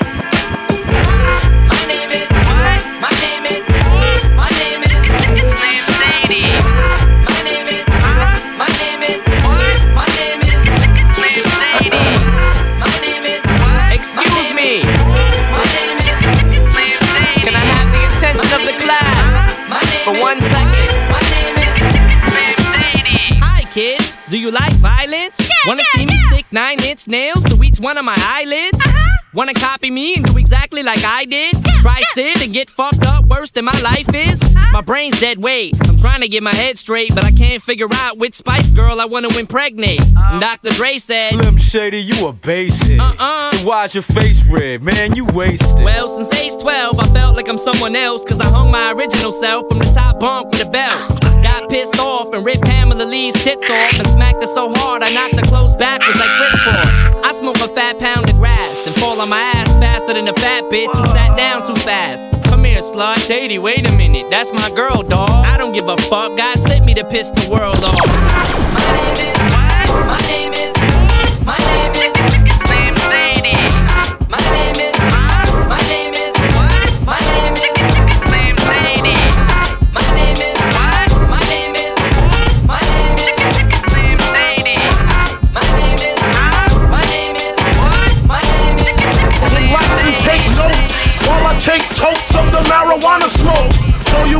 Speaker 17: Do you like violence? Wanna see me stick nine inch nails to each one of my eyelids? Uh-huh. Wanna copy me and do exactly like I did? Try sit and get fucked up worse than my life is? Uh-huh. My brain's dead weight. I'm trying to get my head straight, but I can't figure out which Spice Girl I wanna impregnate. Uh-huh. And Dr. Dre said,
Speaker 2: Slim Shady, you a basic.
Speaker 17: Uh-uh.
Speaker 2: Then why's your face red? Man, you wasted.
Speaker 17: Well, since age 12, I felt like I'm someone else, cause I hung my original self from the top bunk with a belt. Got pissed off and ripped Pamela Lee's tits off and smacked her so hard I knocked her clothes backwards like crisscross. I smoke a fat pound of grass and fall on my ass faster than a fat bitch who sat down too fast. Come here, slut. Shady, wait a minute. That's my girl, dog. I don't give a fuck. God sent me to piss the world off.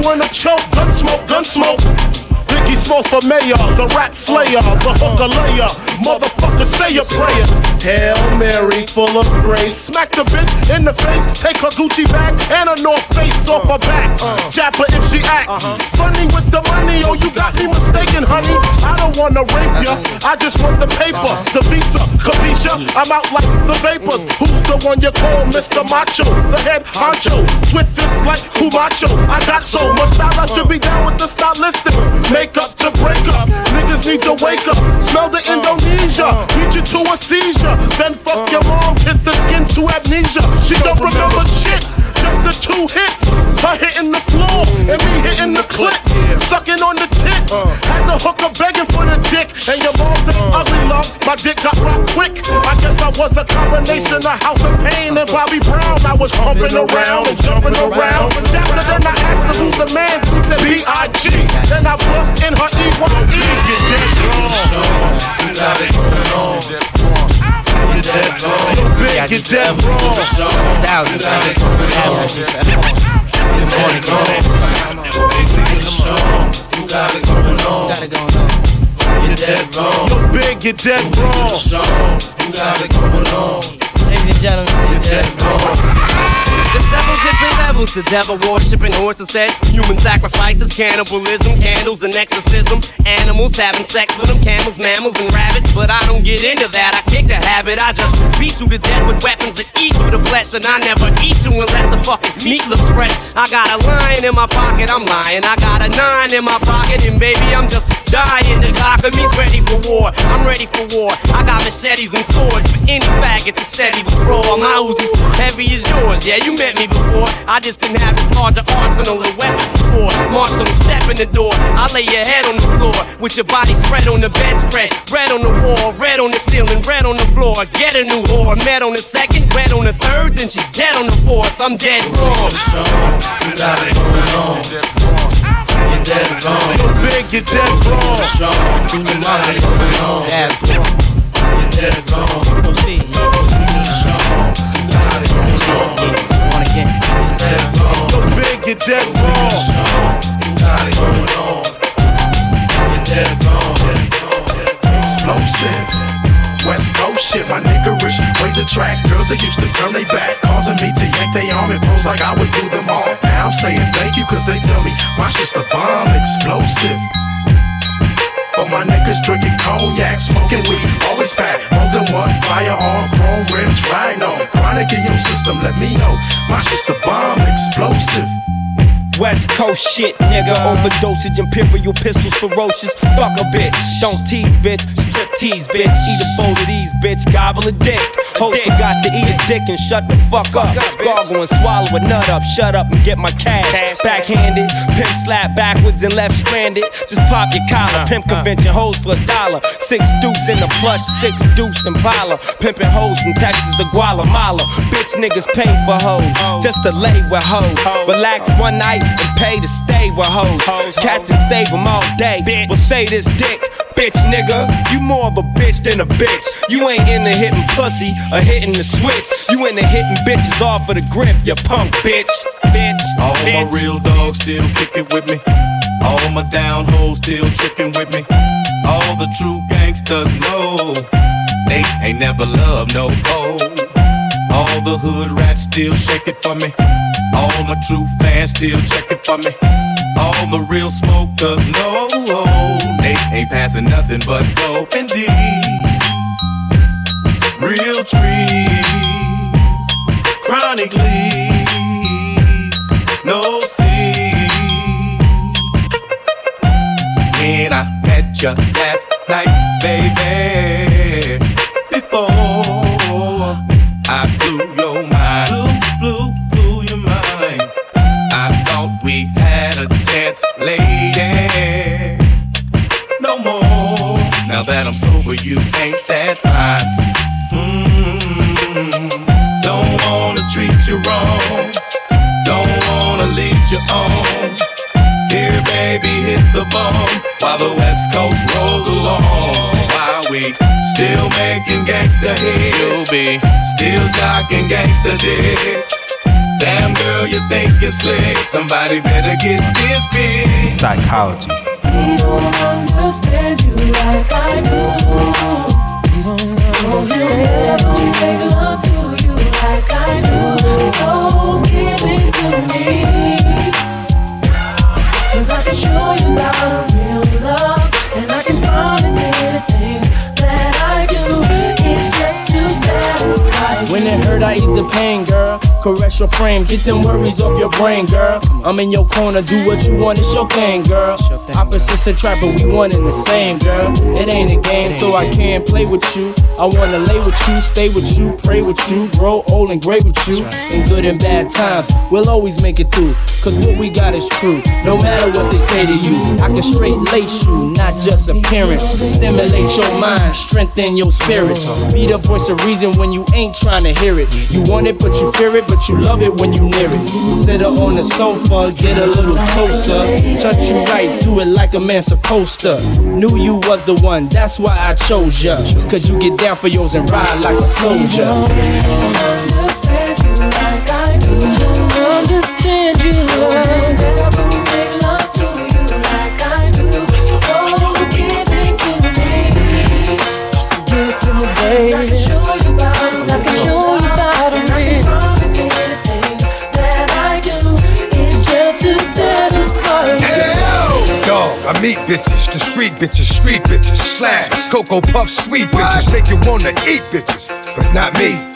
Speaker 23: Throw you in a choke, gun smoke, gun smoke. Biggie Smoke for mayor, the rap slayer, the hooker layer. Motherfucker, say your prayers. Hail Mary, full of grace. Smack the bitch in the face, take her Gucci bag and her North Face off her back. Uh. Jab her if she act. Uh-huh. Funny with the money, oh, you got me mistaken, honey. I don't wanna rape ya, I just want the paper, uh-huh. the visa, capisha. I'm out like the vapors. Mm. Who's the one you call Mr. Macho? The head honcho, swift fist like Camacho. I got so much style, I should be down with the stylistics. Make up to break up, niggas need to wake up. Smell the uh. Indonesia, uh. beat you to a seizure. Then fuck your mom, hit the skin to amnesia. She don't remember shit. Just the two hits, her hitting the floor and me hitting the clits, sucking on the tits. Had the hooker begging for the dick, and your mom's an ugly love. My dick got rocked quick. I guess I was a combination of House of Pain and Bobby Brown. I was humping around and jumping around. After then I asked her who's the man. She said B.I.G. Then I bust in her E.Y.E. Get dead wrong. You got it on. Get dead wrong. Big get wrong.
Speaker 17: Thousand.
Speaker 23: You got it going on.
Speaker 17: Got it going on.
Speaker 23: Wrong. You're big, dead wrong. You got it going on.
Speaker 17: Ladies and gentlemen,
Speaker 23: you're dead wrong.
Speaker 17: There's several different levels to devil worshiping, horses, sex, human sacrifices, cannibalism, candles, and exorcism. Animals having sex with them, camels, mammals, and rabbits. But I don't get into that. I kick the habit. I just beat you to death with weapons that eat through the flesh. And I never eat you unless the fucking meat looks fresh. I got a lion in my pocket, I'm lying. I got a nine in my pocket, and baby, I'm just dying in the me's ready for war. I'm ready for war. I got machetes and swords for any faggot that said he was raw. My Uzi's heavy as yours. Yeah, you met me before. I just didn't have as large an arsenal of weapons before. Marshal, step in the door. I lay your head on the floor with your body spread on the bedspread. Red on the wall, red on the ceiling, red on the floor. Get a new whore. Met on the second, red on the third, then she's dead on the fourth. I'm dead wrong.
Speaker 31: You got it going on. You're dead wrong. Yo, big, you're dead wrong. Strong. You got it going on.
Speaker 36: Dead
Speaker 31: You're dead wrong.
Speaker 36: Proceed.
Speaker 31: Yo, big, you're dead wrong. You got on. You're dead wrong. Explosive. West Coast shit, my ways attract girls that used to turn back, causing me to yank arm and like I would do them all. Now I'm saying thank you, cause they tell me my shit's the bomb, explosive. For my niggas drinking cognac, smoking weed, always pack more than one firearm, chrome rims, rhino. Chronic in your system, let me know. My shit's the bomb, explosive.
Speaker 1: West Coast shit, nigga. Overdosage, imperial pistols, ferocious. Fuck a bitch. Don't tease, bitch. Strip tease, bitch. Eat a bowl of these, bitch. Gobble a dick. Host forgot to eat a dick and shut the fuck up. Gargle and swallow a nut up. Shut up and get my cash. Backhanded, pimp slap backwards and left stranded. Just pop your collar. Pimp convention hoes for a dollar. Six deuce in the plush, six deuce in Impala. Pimping hoes from Texas to Guatemala. Bitch niggas pay for hoes just to lay with hoes. Relax one night and pay to stay with hoes. Captain save 'em all day. Will say this dick. Bitch nigga, you more of a bitch than a bitch. You ain't in the hitting pussy or hitting the switch. You in the hitting bitches off of the grip, you punk bitch. Bitch.
Speaker 2: All
Speaker 1: bitch.
Speaker 2: my real dogs still kicking with me. All my down hoes still tricking with me. All the true gangsters know they ain't never loved no hoe. All the hood rats still shake it for me. All my true fans still check it for me. All the real smokers know they ain't passing nothing but dope and D. Real trees, chronic leaves, no seeds. When I met you last night, baby, before you ain't that fine. Mm-hmm. Don't wanna treat you wrong. Don't wanna lead you on. Here, baby, hit the bomb while the West Coast rolls along. While we still making gangsta hits, you'll be still jocking gangsta dicks. Damn girl, you think you're slick? Somebody better get this bitch.
Speaker 3: Psychology.
Speaker 24: We don't understand you like I do. Understand. Don't make love to you like I do. So give to me. Cause I can show you a
Speaker 36: it hurt, I ease the pain, girl. Caress your frame, get them worries off your brain, girl. I'm in your corner, do what you want, it's your thing, girl. Opposites attract, but we one in the same, girl. It ain't a game, so I can't play with you. I wanna lay with you, stay with you, pray with you, grow old and great with you. In good and bad times, we'll always make it through. Cause what we got is true, no matter what they say to you. I can straight lace you, not just appearance. Stimulate your mind, strengthen your spirits. Be the voice of reason when you ain't trying to hear it. You want it, but you fear it, but you love it when you near it. Sit her on the sofa, get a little closer. Touch you right, do it like a man supposed to. Knew you was the one, that's why I chose ya. Cause you get down for yours and ride like a soldier.
Speaker 24: understand you like I do. Understand you. You.
Speaker 20: Dog, I meet bitches, bitches, street bitches, slash, Cocoa Puff, sweet bitches, make you wanna eat bitches, but not me.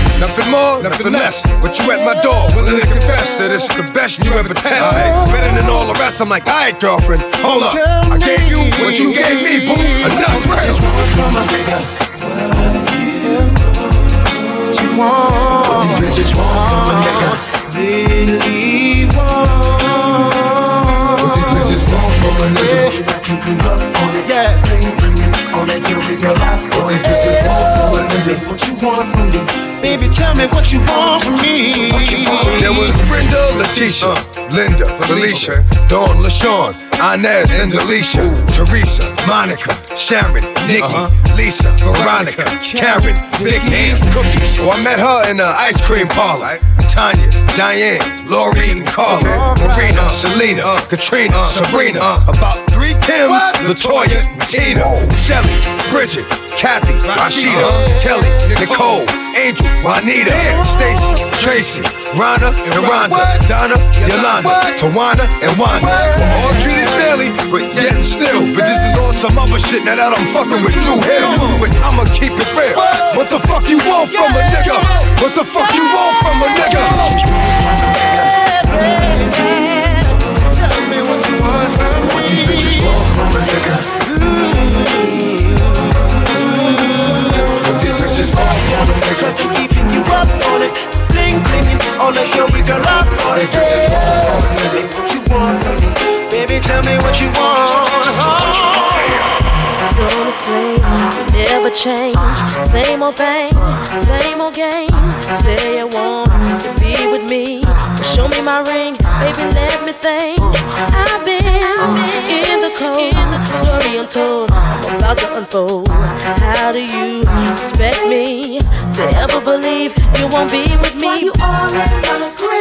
Speaker 20: Nothing more, nothing less. But you at my door, willing to confess that it's the best you ever tested. Better than all the rest. I'm like, alright, girlfriend, hold up. I gave you what you gave me, boo. Enough.
Speaker 37: from a nigga. What you want? What these bitches want from a nigga. Really want. What these bitches want from a nigga.
Speaker 13: Yeah.
Speaker 37: On that you be your life. What these bitches want from a nigga. What you want from me?
Speaker 13: Baby, tell me what you want from me.
Speaker 20: There was Brenda, Letitia, uh, Linda, Felicia, Dawn, LaShawn, Inez, and Alicia, Teresa, Monica, Sharon, uh-huh. Nikki, Lisa, Veronica, Karen, Vicky, Cookies. Oh, I met her in the ice cream parlor. Tanya, Diane, Lori, and Carla, Marina, Selena, uh, Katrina, uh, Sabrina, about three Kims, Latoya, Tina, Shelly, Bridget, Kathy, Rashida, Kelly, Nicole, Angel, Juanita, Stacy, Tracy, Rana, and Rhonda, Donna, Yolanda, Tawana, and Wanda. We're all treated fairly, but yet still, bitches is on some other shit now that I'm fucking with. Blue Hill. But I'ma keep it real. What? The fuck you want from a nigga? What the fuck you want from a nigga?
Speaker 37: What these bitches want from a nigga. A nigga.
Speaker 13: Keeping you up on it, bling on the hill we rock on it. What you want from me, baby? Tell me what you want.
Speaker 24: Don't explain, never change. Same old thing, same old game. Say you want to be with me. Show me my ring, baby, let me think. I've been in the cold, story untold. I'm about to unfold. How do you expect me to ever believe you won't be with me? Why you all in my ground?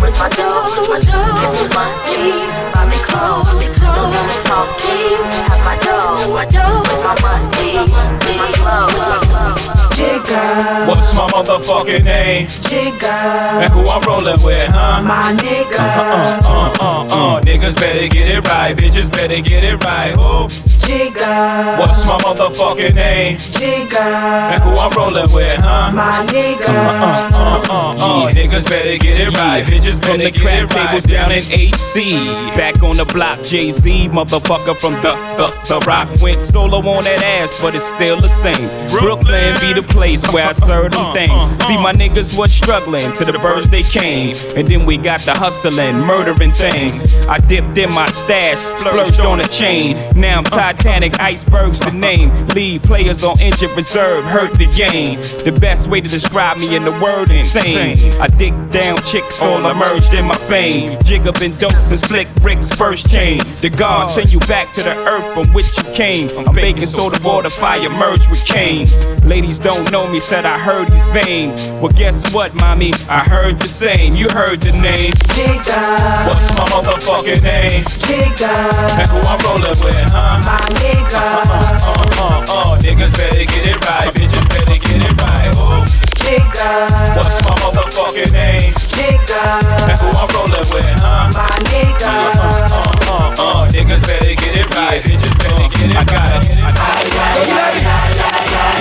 Speaker 24: Where's my dough? Where's my dough? Give me money, buy me clothes, clothes. Talking, have my dough, my dough, my money, my clothes.
Speaker 38: Jigga. What's my motherfucking name?
Speaker 24: Jigga.
Speaker 38: And who I'm rolling with, huh?
Speaker 24: My nigga.
Speaker 38: Uh, uh, uh, uh, niggas better get it right, bitches better get it right. Oh,
Speaker 24: Jigga.
Speaker 38: what's my motherfucking name?
Speaker 24: Jigga.
Speaker 38: And who I'm rolling with, huh?
Speaker 24: My nigga.
Speaker 38: Uh, uh, uh, uh, niggas better get it right, bitches
Speaker 39: From
Speaker 38: better
Speaker 39: the
Speaker 38: get it right.
Speaker 39: tables down in AC. Back on the block, Jay Z, motherfucker from the, the, the rock. Went solo on that ass, but it's still the same. Brooklyn be the place where I serve them things. See, my niggas was struggling to the birds they came. And then we got the hustling, murdering things. I dipped in my stash, splurged on a chain. Now I'm Titanic, icebergs the name. Lead players on injured reserve, hurt the game. The best way to describe me in the word insane. I dig down chicks, all emerged in my fame. Jig up in dopes and slick bricks, first chain. The gods send you back to the earth from which you came. I'm baking soda water, fire merged with cane. Ladies don't know me, said I heard he's vain. Well, guess what, mommy? I heard the same. You heard the name.
Speaker 24: Jigga.
Speaker 39: What's my motherfucking name?
Speaker 24: Jigga.
Speaker 39: And who I'm rolling with, huh?
Speaker 24: My nigga.
Speaker 39: Uh, uh, uh, niggas better get it right, bitches better get it right. Oh,
Speaker 24: Jigga.
Speaker 39: what's my motherfucking name?
Speaker 24: Jigga.
Speaker 39: And who I'm rolling with, huh?
Speaker 24: My nigga.
Speaker 39: Uh, uh, uh, niggas better get it right, bitches better get it right. I got it. I got it.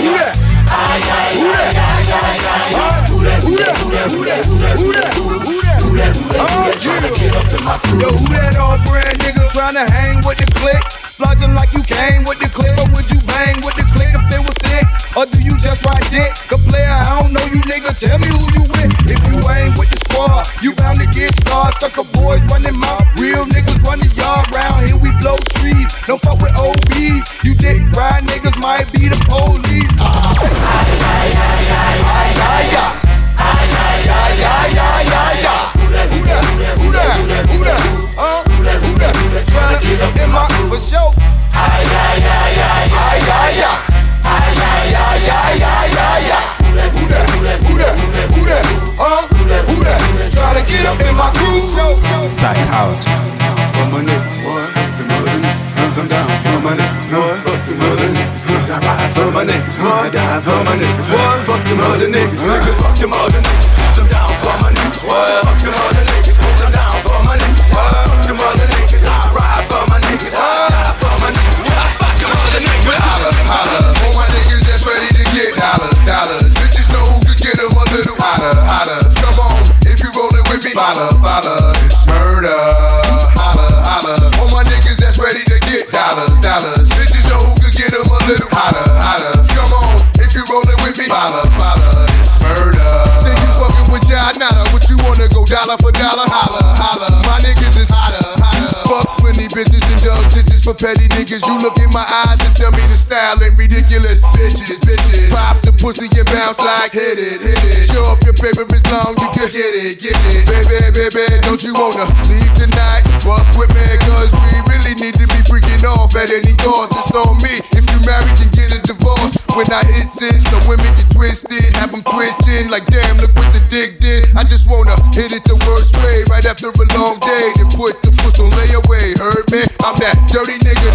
Speaker 20: Who that? Who that? Who that? Who that? Who that? Who that? Who that? Who that? Who that? Yo, who that all brand nigga tryna hang with the click? Flogging like you came with the clip, or would you bang with the click if it was thick? Or do you just ride dick? The player, I don't know you nigga, tell me who you with. If you ain't with the squad, you bound to get scarred. Sucker boys running mouth,
Speaker 39: real niggas running yard round here. We blow trees, don't fuck with OBs. You dick ride niggas might be the police. Ah.
Speaker 20: Ay, ay, ay, ay, ay, ay, ay. Ay, ay, ay, ay, ay, ay, ay. Who that, who that, who that, who that, who that, who that? Huh? Trying to get up in my for show. Ay, ay, ay, ay, ay, ay, ay. Ay, ay, ay, ay, ay, ay, ay. Who that, who that, who that, who that, who that, huh? Who that, who that, trying to get up in my groove. Psychologist. For my niggas, what? The mother niggas, cause I'm down for my what? Fuck the mother niggas, cause I ride for my niggas? I die for my niggas? Fuck the mother niggas, nigga, fuck the mother niggas, cause I'm down for my niggas? Fuck dollar for dollar, holla, holla, my niggas is hotter, hotter, fuck plenty bitches and dug digits for petty niggas, you look in my eyes and tell me the style ain't ridiculous, bitches, bitches, pop the pussy and bounce like hit it, hit it, show off your paper is long, you can get it, get it, baby, baby, don't you wanna leave tonight, fuck with me, cause we really need to be freaking off at any cost, it's on me, if you married can get a divorce, when I hit it, some women get twisted, have them twitching, like damn, look what the dick did, I just wanna after a long day, then put the puss on layaway, heard me, I'm that dirty nigga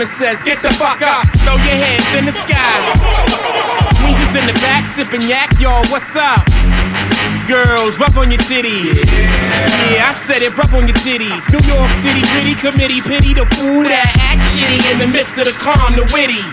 Speaker 23: Says, get the fuck up. Throw your hands in the sky. Queens is in the back, sipping yak, y'all. What's up? Girls, rub on your titties. Yeah, I said it, rub on your titties. New York City gritty committee, pity the fool that act shitty in the midst of the calm, the witty.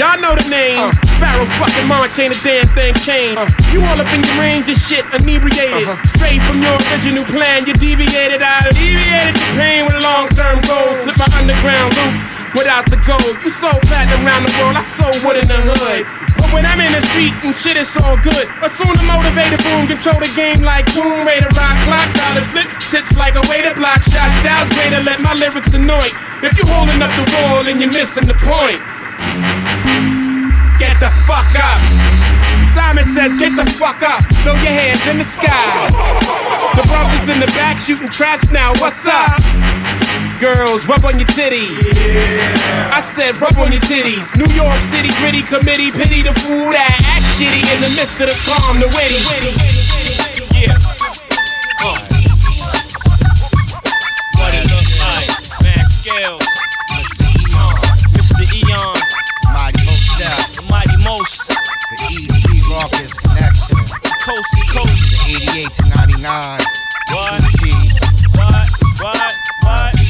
Speaker 23: Y'all know the name. Pharoahe fucking Monch ain't a damn thing changed. Uh-huh. You all up in your range of shit, inebriated. Uh-huh. Straight from your original plan, you deviated I deviated the pain with long term goals. Slip my underground loop without the gold. You so platinum around the world, I so wood in the hood. But when I'm in the street and shit, it's all good. Assume the motivated boom, control the game like boom, Tomb Raider, rock clock, dollars flip, tips like a way to block shots. Styles greater, let my lyrics annoy. If you holding up the wall and you're missing the point. Get the fuck up. Simon says, get the fuck up. Throw your hands in the sky. The brothers in the back shooting trash now. What's up? Girls, rub on your titties. Yeah. I said, rub on your titties. New York City gritty committee, pity the fool that act shitty in the midst of the calm, the witty. Yeah.
Speaker 36: Coast to coast.
Speaker 7: 88 to 99.
Speaker 36: What? What? What? What?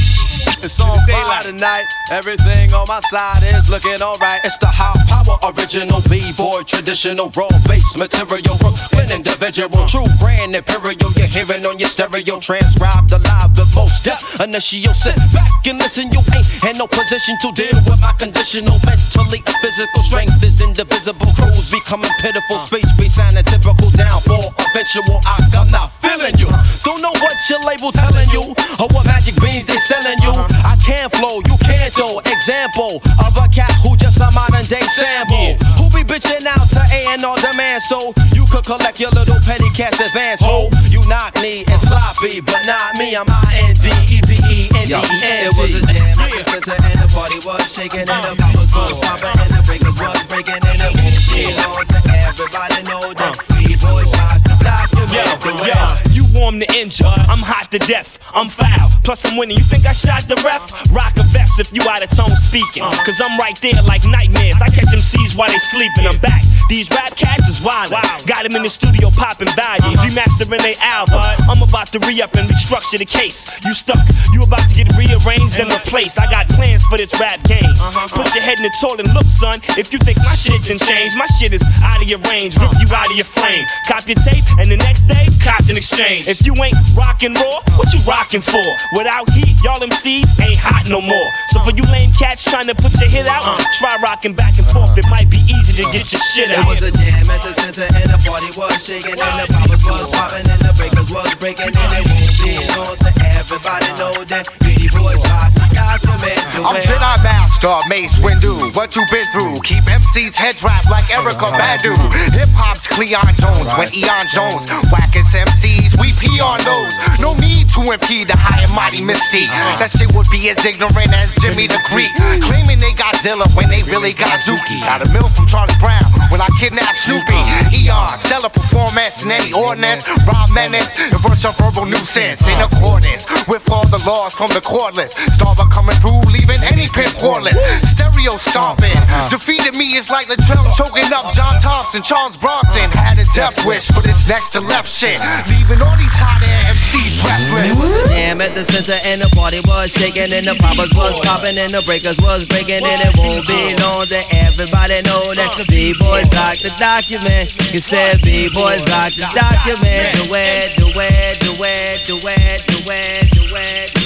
Speaker 8: It's on fire tonight. Everything on my side is looking alright. It's the high power original B-boy, traditional raw bass material. Brooklyn individual, true brand imperial. You're hearing on your stereo, transcribed alive the most depth. Initial sit back and listen. You ain't in no position to deal with my conditional mentally and physical strength is indivisible. Crews becoming pitiful. Speech be sounding typical downfall. Eventual, I'm not feeling you. Don't know what your label telling you or what magic beans they selling you. I can flow, you can't though. Example of a cat who just a modern day sample. Who be bitching out to A and R demand so you could collect your little petty cash advance. Ho, you knock me and sloppy, but not me. I'm I N D E P E N D E N
Speaker 7: It was a jam at the center and the party was shaking and the uh. bubbles was popping and the breakers was breaking and it won't be long to everybody know that uh. we boys rock the block.
Speaker 36: Yo, you warm to injure. I'm hot to death. I'm foul. Plus, I'm winning. You think I shot the ref? Rock a vest if you out of tone speaking. Uh-huh. Cause I'm right there like nightmares. I catch them MCs while they sleeping. I'm back. These rap cats is wild. Got them in the studio popping values. Uh-huh. Remastering their album. I'm about to re up and restructure the case. You stuck. You about to get rearranged and replaced. I got plans for this rap game. Uh-huh. Put your head in the toilet and look, son. If you think my shit didn't change, my shit is out of your range. Rip you out of your frame. Cop your tape, and the next day, cop an exchange. If you ain't rockin' raw, what you rockin' for? Without heat, y'all MCs ain't hot no more. So for you lame cats trying to put your hit out, uh. try rockin' back and forth. It might be easy to get your shit out.
Speaker 8: It was a jam at the center and the party was shaking and the poppers was popping and the breakers was breakin' and it won't be known to everybody know that
Speaker 7: I'm. Jedi Master, Mace Windu. What you been through? Keep MC's head wrapped like Erykah Badu. Hip hop's Cleon Jones. When Eon Jones whackers MCs, we pee on those. No need to impede the high and mighty Mystique. That shit would be as ignorant as Jimmy the Greek. Claiming they got Zilla when they really got Zuki. Got a mill from Charlie Brown when I kidnapped Snoopy. Eon, stellar performance in any ordinance. Rob Menace, the of verbal nuisance in accordance with all the laws from the cordless. Starbuck coming through, leaving any pin cordless. Stereo stomping. Defeated me is like Latrell choking up John Thompson. Charles Bronson had a death wish for this next to left shit. Leaving all these hot air MCs breathless.
Speaker 8: It jam at the center and the party was shaking and the poppers was popping and the breakers was breaking and it won't be known that everybody know that the B-boys rock the document. You said B-boys rock the document. The way, the way, the way, the way, the way, the way, the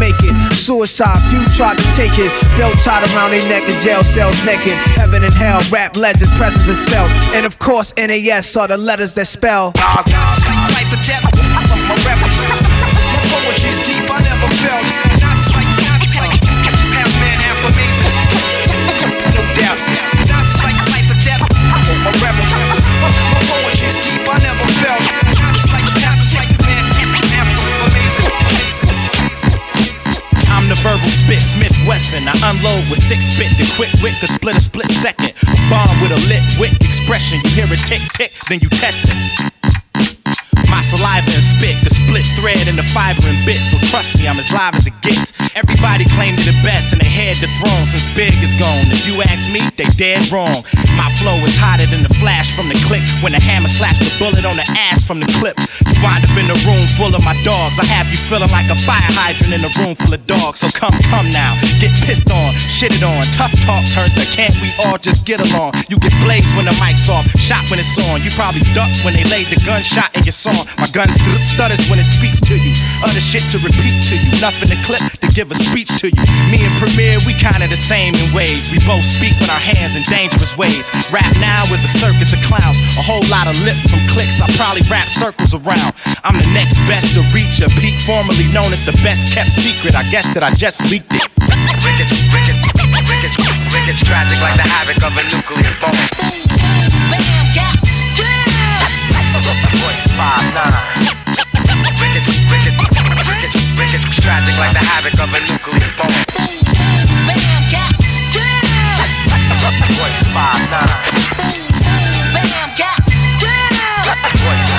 Speaker 33: make it. Suicide, few tried to take it. Belt tied around their neck in jail cells naked. Heaven and hell, rap legend, presence is felt. And of course, NAS are the letters that spell.
Speaker 7: Life or death. My poetry's deep. I never felt.
Speaker 30: Verbal spit, Smith Wesson. I unload with six spit, the quick wit could split a split second. Bomb with a lit wit expression. You hear it tick tick, then you test it. My saliva and spit, the split thread and the fiber and bit. So trust me, I'm as live as it gets. Everybody claimed it the best and they had the throne since Big is gone. If you ask me, they dead wrong. My flow is hotter than the flash from the click when the hammer slaps the bullet on the ass from the clip. You wind up in a room full of my dogs. I have you feeling like a fire hydrant in a room full of dogs. So come, come now, get pissed on, shitted on. Tough talk turns to can't we all just get along? You get blazed when the mic's off, shot when it's on. You probably duck when they laid the gunshot in your song. My gun st- stutters when it speaks to you. Other shit to repeat to you. Nothing to clip to give a speech to you. Me and Premier, we kinda the same in ways. We both speak with our hands in dangerous ways. Rap now is a circus of clowns. A whole lot of lip from clicks. I probably rap circles around. I'm the next best to reach a peak, formerly known as the best kept secret. I guess that I just leaked it.
Speaker 40: Rickets, rickets, rickets, rickets, tragic like the havoc of a nuclear bomb. Royce five nine. Rickets, rickets, rickets, rickets, tragic like the havoc of a nuclear bomb. Royce five nine. Royce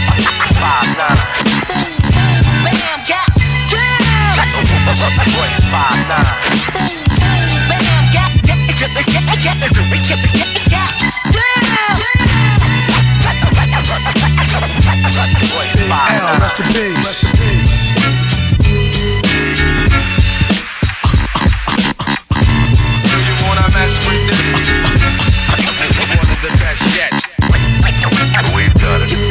Speaker 40: five nine. Royce five nine. Royce five
Speaker 41: L,
Speaker 40: nine.
Speaker 41: rest in peace. Rest in.
Speaker 40: You wanna mess this? The best yet. We've done it.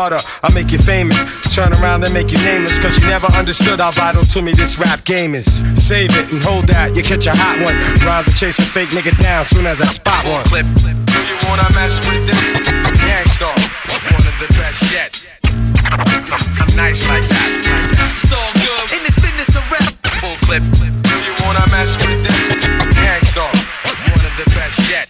Speaker 42: I'll make you famous. Turn around and make you nameless. Cause you never understood how vital to me this rap game is. Save it and hold that, you catch a hot one. Rather chase a fake nigga down soon as I spot one. Clip. You wanna mess with this? Gang Starr, one of the best yet. I'm nice like that. It's all good in this business of rap. Full clip. You wanna mess with this? Gang Starr, one of the best yet.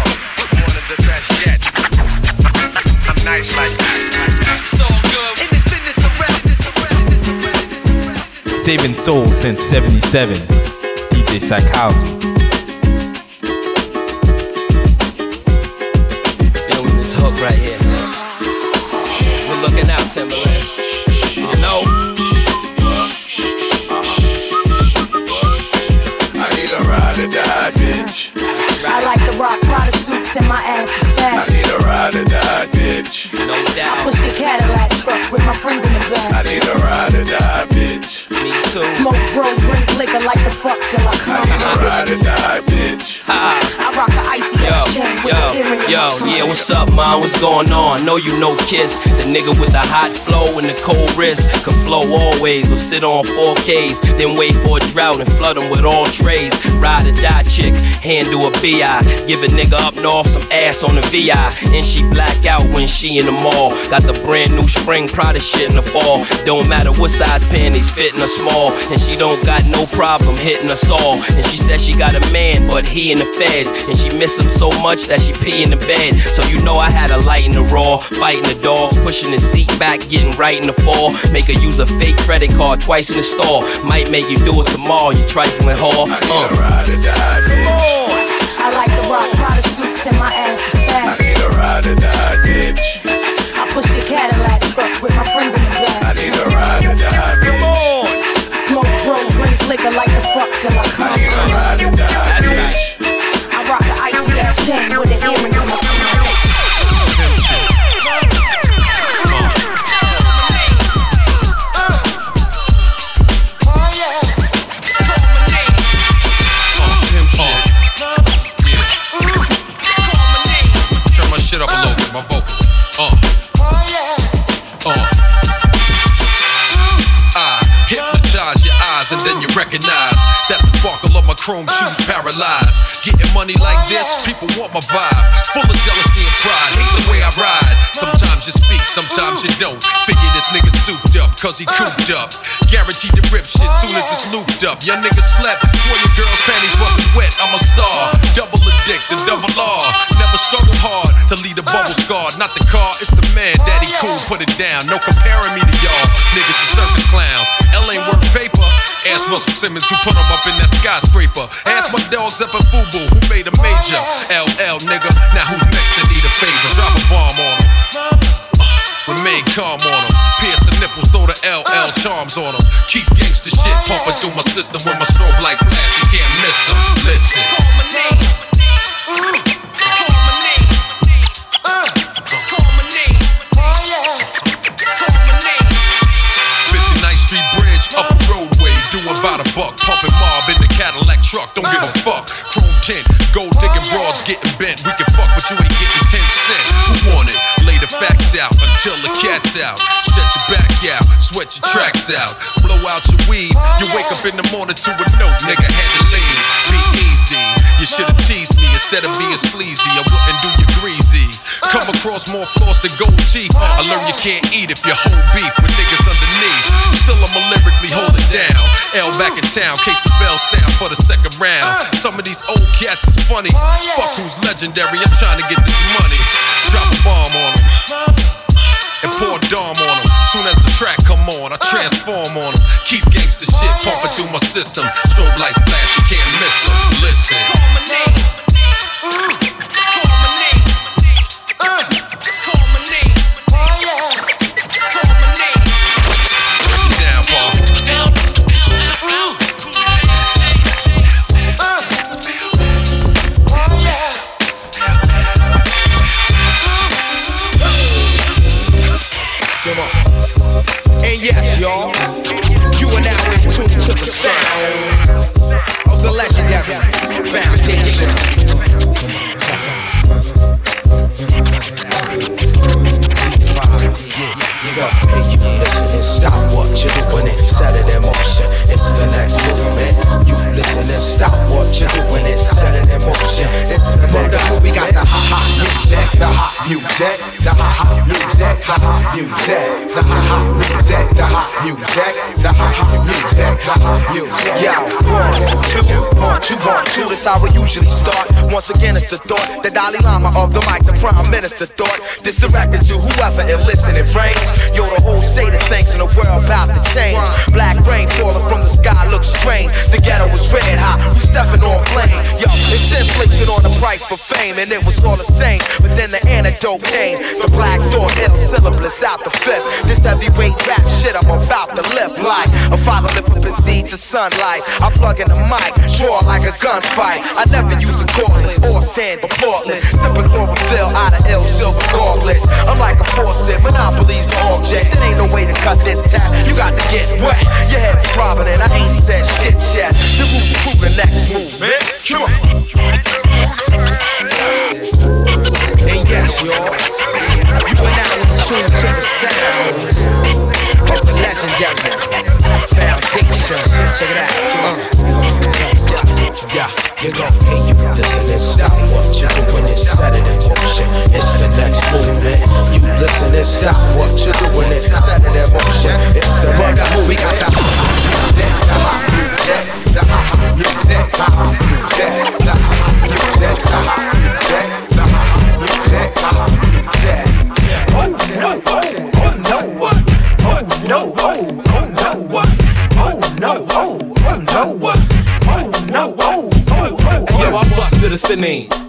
Speaker 42: one nice like that. Good in this business of.
Speaker 3: Saving soul since 77. DJ Psychology.
Speaker 12: Feeling this hook right here. We're looking out, Timbaland. You know?
Speaker 43: I need a ride or die, bitch.
Speaker 25: I like the rock Prada suits and my ass
Speaker 43: ride or die, bitch.
Speaker 12: No
Speaker 25: I push the Cadillac truck with my friends in the back.
Speaker 43: I need a ride or die, bitch.
Speaker 12: Me too.
Speaker 25: Smoke, bro, drink liquor like the fuck till I come.
Speaker 43: I
Speaker 25: come.
Speaker 43: need a ride or die, bitch.
Speaker 25: I
Speaker 12: yo,
Speaker 25: a
Speaker 12: yeah, what's up, man? What's going on? Know you know Kiss, the nigga with the hot flow and the cold wrist. Can flow always or sit on 4Ks, then wait for a drought and flood with all trays. Ride or die chick, handle a BI. Give a nigga up north some ass on the VI. And she black out when she in the mall. Got the brand new spring Prada shit in the fall. Don't matter what size panties, fitting or small. And she don't got no problem hitting us all. And she said she got a man, but he in the feds. And she miss him so much that she pee in the bed. So you know I had a light in the raw, fighting the dogs, pushing the seat back, getting right in the fall. Make her use a fake credit card twice in the store. Might make you do it tomorrow, you trifling whore. Uh.
Speaker 43: Ride or die, bitch.
Speaker 25: I like the rock try Prada suits and my ass is
Speaker 43: I
Speaker 25: fat.
Speaker 43: need a ride or die, bitch.
Speaker 25: I push the Cadillac
Speaker 40: that the sparkle of my chrome uh. shoes paralyzed. Getting money like oh, this, people want my vibe. Full of jealousy and pride, hate the way I ride. Sometimes you speak, sometimes you don't. Figure this nigga souped up, cause he uh. cooped up. Guaranteed to rip shit oh, soon as it's looped up. Young nigga slept, swear your girl's panties wasn't wet. I'm a star, double addicted, double R. Never struggle hard to lead a uh. bubble scar. Not the car, it's the man. Oh, daddy cool, put it down. No comparing me to y'all. Niggas are circus clowns. L ain't worth paper. Ask Russell Simmons who put him up in that skyscraper. Ask my dogs up in Fubu who made a major. LL nigga, now who's next to need a favor? Drop a bomb on him. We made calm on them. Pierce the nipples, throw the LL charms on them. Keep gangsta shit pumping through my system when my strobe light flash. You can't miss them. Listen. pumping mob in the Cadillac truck. Don't give a fuck. Chrome tint, gold digging oh, broads getting bent. We can fuck, but you ain't getting 10 cents. Who want it? Lay the facts out until the cat's out. Stretch your back out, sweat your tracks out. Blow out your weed. You oh, wake up in the morning to a note, nigga had to leave. You should've teased me instead of being sleazy. I wouldn't do you greasy. Come across more flaws than gold teeth. I learned you can't eat if you hold beef with niggas underneath. Still, I'ma lyrically hold it down. L back in town, case the bell sound for the second round. Some of these old cats is funny. Oh, Fuck who's legendary, I'm trying to get this money. Drop a bomb on them. And pour a Dom on them. Soon as the track come on, I transform on them. Keep gangsta shit pumping through my system. Strobe lights flash, you can't miss them. Listen.
Speaker 44: You
Speaker 7: listen and stop what you're doing and set it in motion. It's the next.
Speaker 44: We got the ha ha music, the hot music, the ha ha music, the hot music, the ha ha music, the hot music, the ha ha music, the hot music.
Speaker 7: Yo, one, two, one, two, one, two. That's how we usually start. Once again, it's the thought, the Dalai Lama of the mic, the Prime Minister thought. This directed to whoever it listen it rains. Yo, the whole state of things in the world about to change. Black rain falling from the sky looks strange. The ghetto was red hot, we stepping on flame. Yo, it's inflation on the price for fame, and it was all the same. But then the antidote came. The black thought, ill syllabus out the fifth. This heavyweight rap shit I'm about to lift like a father lift up his seed to sunlight. I plug in the mic, draw like a gunfight. I never use a cordless or stand reportless. Sipping chlorophyll out of ill silver gauntlets. I'm like a faucet, monopolies the object. There ain't no way to cut this tap. You got to get wet. Your head is throbbing and I ain't said shit yet. The crew the next movement. Come on.
Speaker 44: And yes, y'all, you are now in tune to the sounds of the legendary foundation. Check it out. Uh,
Speaker 7: Yeah, you go, hey, you listen and stop what you're doing and set it in motion. It's the next movement. You listen and stop what you're doing and set it in motion. It's the next movement.
Speaker 45: Bust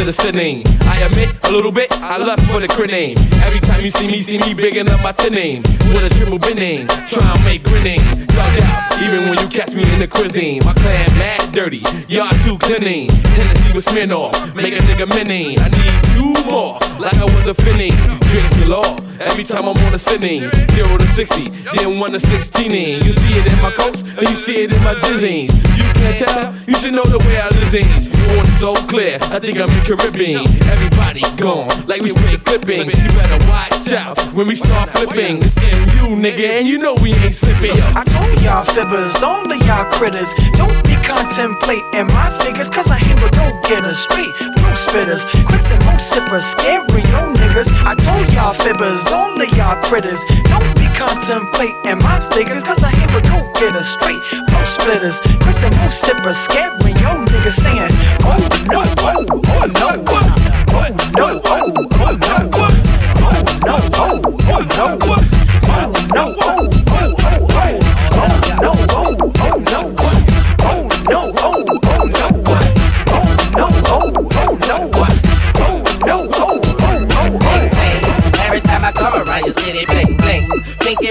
Speaker 45: to the the sinning. I admit a little bit, I lust for the grinning. Every time you see me, see me bigging up my tinning. With a triple binning, try and make grinning. Dug out, even when you catch me in the cuisine. My clan mad dirty, y'all too cleaning. Hennessy with Smirnoff, make a nigga minning. I need two more, like I was a finning. Drinks the law, every time I'm on a sinning. Zero to 60, then one to 16. You see it in my coats, and you see it in my jizzings. You can't tell, you should know the way I listens. Water so clear, I think I'm in Caribbean. Everybody gone, like we spray clipping. You better watch out when we start flipping. It's you, nigga, and you know we ain't slipping.
Speaker 46: I told y'all fibbers, of y'all critters, don't be contemplating my figures, cause I here with go getters, straight flow spitters, Chris and Mo sippers, scary yo niggas. I told y'all fibbers, of y'all critters, don't contemplating my figures, cause I here with go getters, straight. Flow splitters, Chris and Mo sippers, scary yo niggas saying, oh no, oh, oh no, oh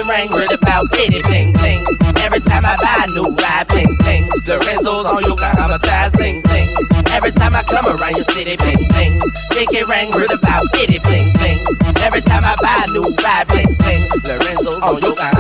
Speaker 12: Word about bitty bling bling. Every time I buy a new ride, bling bling. The Renzo's on you got traumatized, bling bling. Every time I come around your city, bling bling. Rain word about bitty bling bling. Every time I buy a new ride, bling bling. The Renzo's on you got traumatized.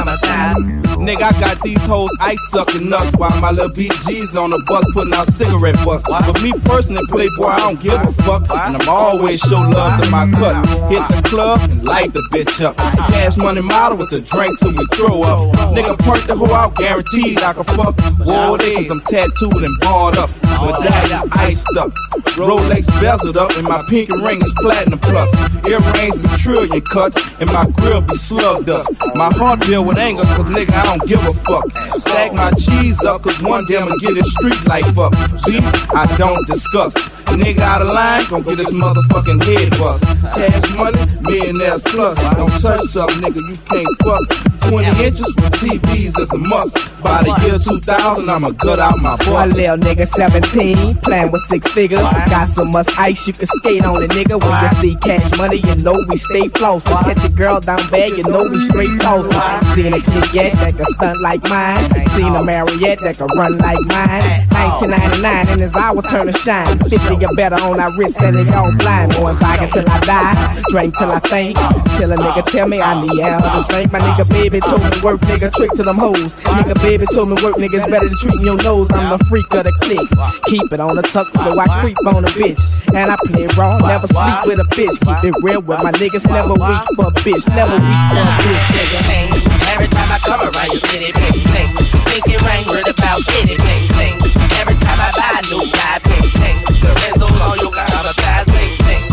Speaker 47: Nigga, I got these hoes ice sucking nuts while my little BG's on the bus putting out cigarette butts. But me personally, Playboy, I don't give a fuck. And I'm always show love to my cut. Hit the club and light the bitch up. Cash money model with a drink till we throw up. Nigga, perk the hoe out, guaranteed I can fuck. War days, I'm tattooed and barred up. But Medallion iced up. Rolex bezeled up, and my pinky ring is platinum plus. Earrings be trillion cut, and my grill be slugged up. My heart deal with anger, cause nigga, I don't give a fuck. Stack my cheese up, cause one day I'ma get his street life up. Beef, I don't discuss. A nigga out of line, gon' get his motherfucking head bust. Cash money, millionaires plus. Don't touch something, nigga, you can't fuck. 20 inches with TVs is a must. By the year 2000, I'ma gut out my butt.
Speaker 48: One little nigga 17, playing with six figures. Got so much ice you can skate on it, nigga. When you see cash money, you know we stay floss. Catch a girl down bad, you know we straight toss. Seen a kid yet that can stunt like mine. Seen a Marriott that can run like mine. 1999 and his hour turn to shine. 50 or better on our wrist, and it all blind. Going vodka till I die, drink till I faint. Till a nigga tell me I need help to drink. My nigga baby told me work, nigga trick to them hoes. Nigga baby told me work, niggas better than treating your nose. I'm the freak of the clique. Keep it on the tuck, so I creep on a bitch. And I play raw, never sleep with a bitch. Keep it real with my niggas, never weak for a bitch, never weak for a bitch, nigga.
Speaker 49: Every time I come around, you city bling bling. Thinking rain, word about kitty bling bling. Every time I buy a new ride, bling bling. The rental's on you, got a size bling bling.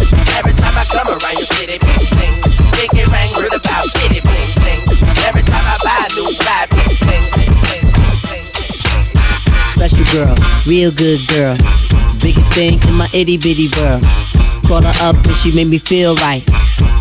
Speaker 49: Every time I come around, you city bling bling. Thinking rain, word about kitty bling bling. Every time I buy a new ride, bling bling.
Speaker 9: Special girl, real good girl. Biggest thing in my itty bitty world. Call her up and she made me feel right.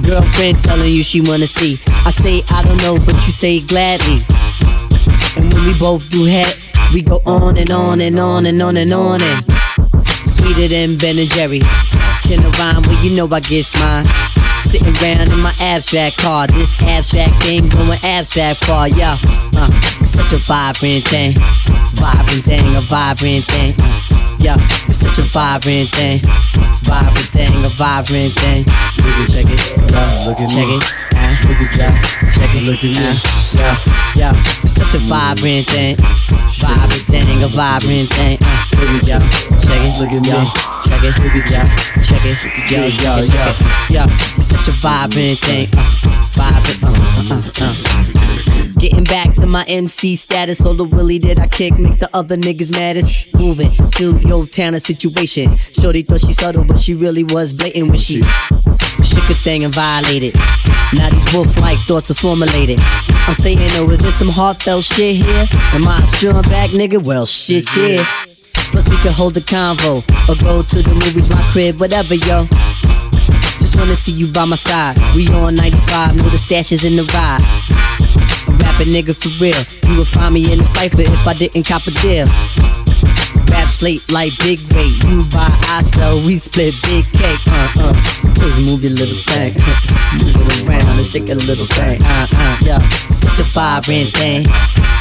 Speaker 9: Girlfriend telling you she wanna see. I say I don't know, but you say gladly. And when we both do head, we go on and on and on and on and on and sweeter than Ben and Jerry. Can I rhyme? Well, you know I get mine. Sitting around in my abstract car. This abstract thing going abstract far, yeah. Uh, such a vibrant thing. Vibrant thing, a vibrant thing. Uh, yeah, it's such a vibrant thing. Vibrant thing, a vibrant thing. Look at check it. Yeah, look at check me. it. Uh, look at that. Check it. Look at me. Yeah, yeah, it's such a vibrant thing. Vibrant thing, a vibrant thing. Uh, look at yeah, check it. Look at me. Check it. Look at yeah, check it. Yeah, yeah, yeah, yeah. It's such a vibrant thing. Uh, vibrant. Uh, uh, uh, uh. Getting back to my MC status, all the willy did I kick, make the other niggas maddest. Moving to your town situation. Shorty thought she subtle, but she really was blatant when she shook a thing and violated. Now these wolf-like thoughts are formulated. I'm saying, oh, is this some heartfelt shit here? Am I a strong back nigga? Well, shit, yeah. Plus we could hold a convo or go to the movies, my crib, whatever, yo. Just wanna see you by my side. We on 95, know the stash is in the ride. Rapping nigga for real. You would find me in the cipher if I didn't cop a deal. Rap slate like big weight. You buy, I sell, we split big cake. Uh uh. Just move your little thing. move it around and shake a little thing. Uh uh. Yeah. Such a vibrant thing.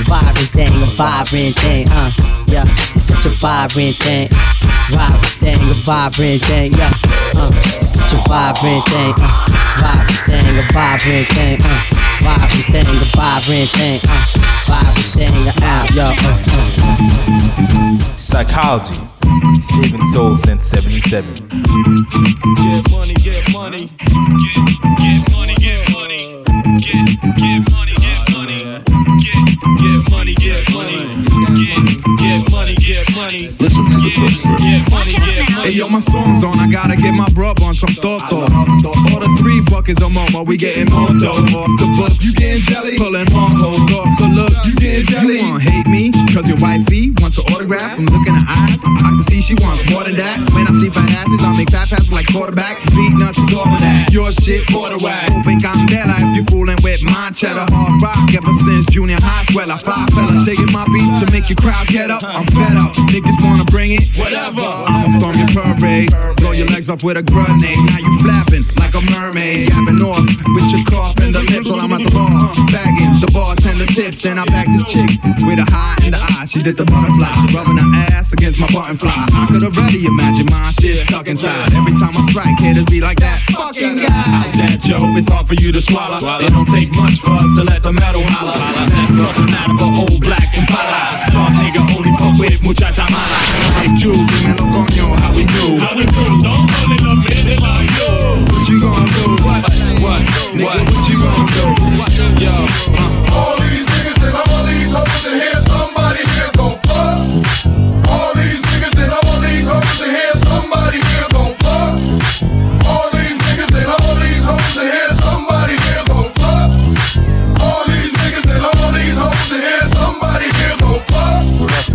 Speaker 9: Vibrant thing, a vibrant thing. Uh. Yeah. Such a vibrant thing. Vibrant thing, a vibrant thing. Yeah. Uh. Such a vibrant thing. Uh. Vibrant thing, a vibrant thing. Uh. Vibrant thing, a vibrant thing. Uh. Vibrant thing. Yeah. Uh. uh.
Speaker 3: Psychology, saving souls since 77.
Speaker 23: Get money, get money. Get, get money, get money. Get, get money, get money. Get, get money, get money. Get, get money, get money. Listen to the first verse. Get money, get money.
Speaker 50: Hey yo, my song's on. I gotta get my brub on some thought thought. All the three buckets of Momo. We getting more dough off the books. You getting jelly? Pulling more hoes off the look. You getting jelly? You wanna hate me?
Speaker 27: Cause your wifey wants an autograph from looking her eyes. I can see she wants more than that. When I see fat asses, I make fat passes like quarterback. Beat nuts is all of that. Your shit, border whack. Hoping candela if you fooling with my cheddar. Hard rock ever since junior high. Swell, I fly fella. Taking my beats to make your crowd get up. I'm fed up. Niggas wanna bring it. Whatever. I'ma storm your parade. Blow your legs off with a grenade. Now you flapping like a mermaid. Gapping off with your cough and the lips while I'm at the bar. Bagging the bartender tips. Then I back this chick with a high in the eye. She did the butterfly. Rubbing her ass against my button fly. I could already imagine my shit stuck inside. Every time I strike, haters be like that. Fucking guy. How's that, Joe? It's hard for you to swallow. It don't take much for us to let the metal holler. That's cause I'm not old black and. Dog nigga only with muchacha mala. Hey, Jew, dímelo coño, how we do? How we do? Don't call it a minute like you. What you gonna do? What? What? Nigga, what you gonna do? Yo, uh.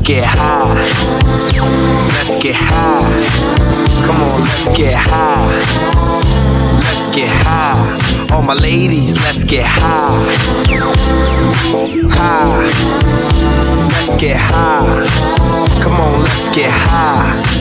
Speaker 1: Get high. Let's get high. Come on, let's get high. Let's get high. All my ladies, let's get high. High. Let's get high. Come on, let's get high.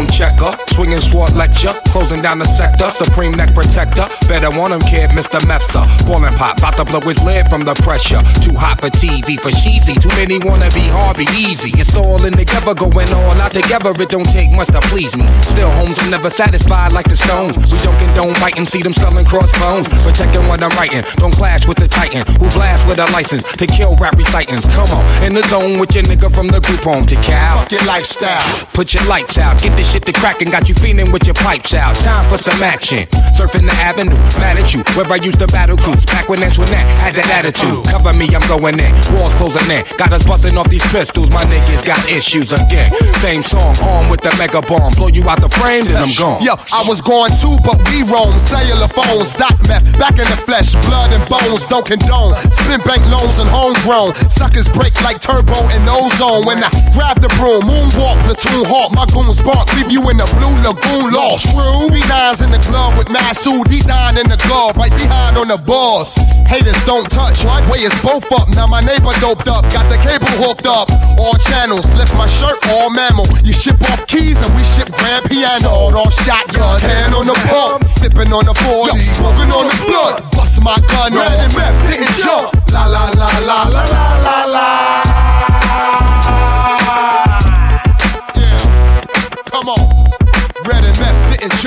Speaker 21: Microphone checker, swinging sword lecture, closing down the sector, supreme neck protector. Better want him, kid, Mr. Mepsa. Ballin' pop, about to blow his lid from the pressure. Too hot for TV, for cheesy. Too many wanna be hard, be easy. It's all in together, going all out together. It don't take much to please me. Still, homes are never satisfied like the Stones. We joking, don't condone fighting, see them selling crossbones. Protecting what I'm writing, don't clash with the Titan who blast with a license to kill rap recitants. Come on, in the zone with your nigga from the group home to Cal.
Speaker 20: Fuck your lifestyle.
Speaker 21: Put your lights out, get this shit to crackin', got you feeling with your pipes out. Time for some action. Surfing the avenue, mad at you. Where I used to battle cruise, back when Antoinette had that attitude. Cover me, I'm going in. Walls closing in. Got us busting off these pistols, my niggas got issues again. Same song, armed with the mega bomb. Blow you out the frame, then I'm gone.
Speaker 20: Yo, I was going too, but we roam. Cellular phones, doc meth, back in the flesh, blood and bones, don't condone. Spin bank loans and homegrown. Suckers break like turbo and ozone. When I grab the broom, moonwalk, platoon hawk, my goons bark, leave you in the blue lagoon lost. True, B9's in the club with Masu, D9 in the glove, right behind on the boss. Haters don't touch, way is both up. Now my neighbor doped up, got the cable hooked up. All channels, lift my shirt, all mammal. You ship off keys and we ship grand piano. Sawed off shotgun, hand on the pump, sipping on the 40, smoking on the blood. Bust my gun on, and rap, didn't jump.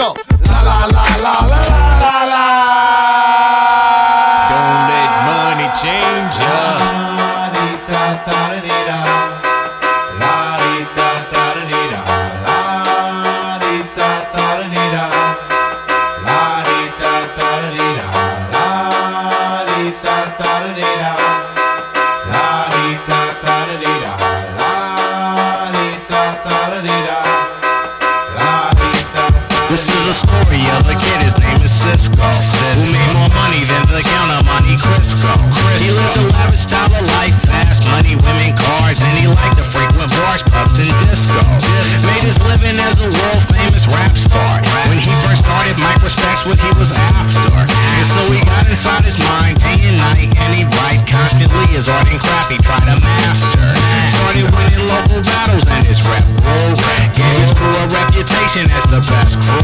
Speaker 20: Meth didn't jump. La la la la la la la la.
Speaker 51: Inside his mind constantly his art and crap he tried to master. Started winning local battles and his rep grew. Gave his crew a reputation as the best crew.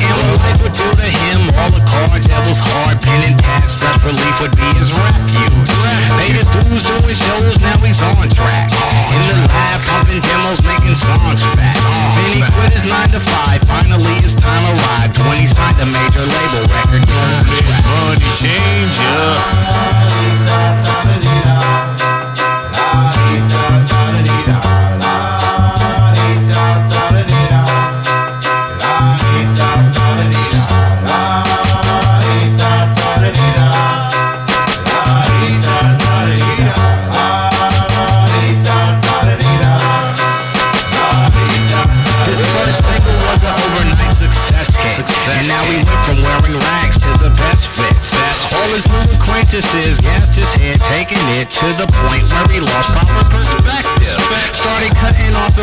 Speaker 51: And when life would do to him all the cards that was hard, pen and pad, stress relief would be his refuge. Paid his dues doing shows, now he's on track. In the lab, pumping demos, making songs fat. Then he quit his 9 to 5, finally his time arrived. When he signed a major label record.
Speaker 52: Money change ya.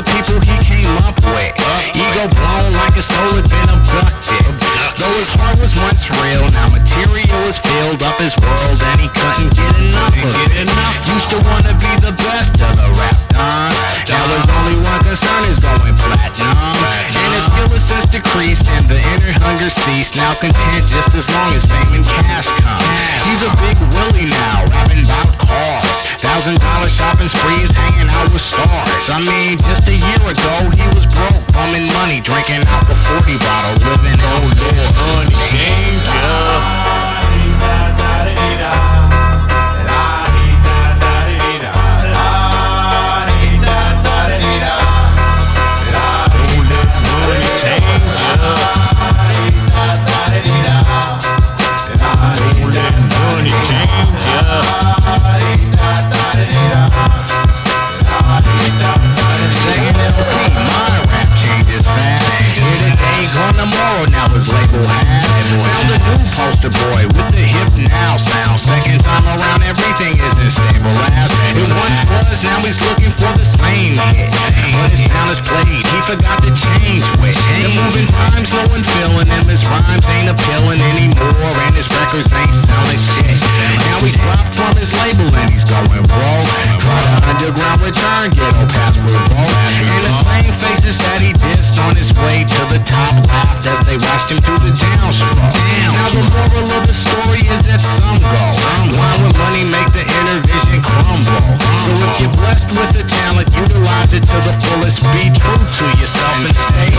Speaker 51: The people he came up with. Ego blown like his soul had been abducted. Though his heart was once real, now material was filled up his world and he couldn't get enough of it. Used to wanna be the best of the rap. Now his only one concern is going platinum. And his skill has since decreased and the inner hunger ceased. Now content just as long as fame and cash come. He's a big Willie now, rapping about cars. Thousand dollar shopping sprees, hanging out with stars. I mean, just drinking out the 40 bottle, ain't appealing anymore, and his records ain't selling shit. Now he's dropped from his label and he's going broke. Try to underground return, ghetto pass revolt. And the same faces that he dissed on his way to the top laughed as they watched him through the downstroke. Now the moral of the story is that some go. Why would money make the inner vision crumble? So if you're blessed with the talent, utilize it to the fullest. Be true to yourself and stay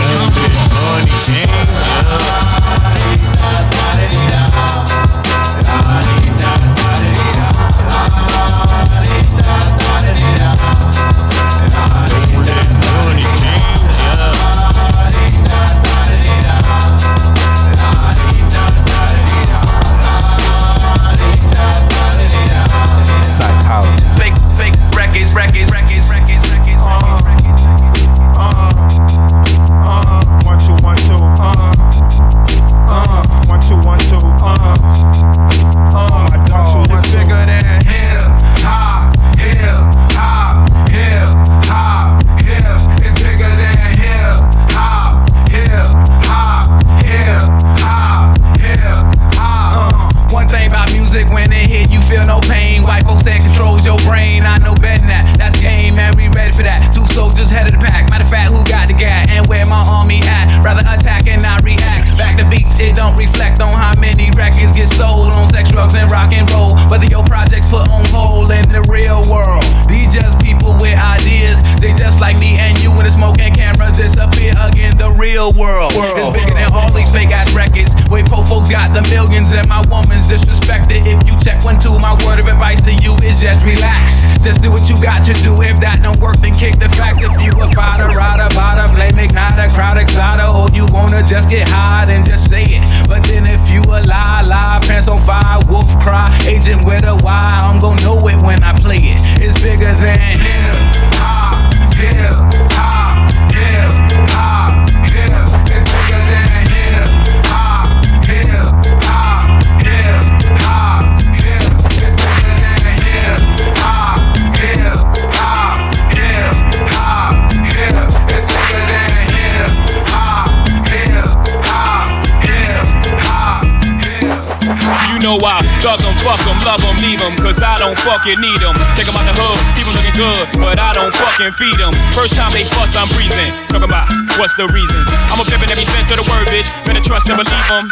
Speaker 23: don't
Speaker 39: fucking need 'em. Take 'em out the hood, keep 'em looking good, but I don't fucking feed feed 'em. First time they fuss, I'm breezing. Talking about what's the reasons. I'm a pimpin' every sense of the word, bitch. Better trust and believe 'em.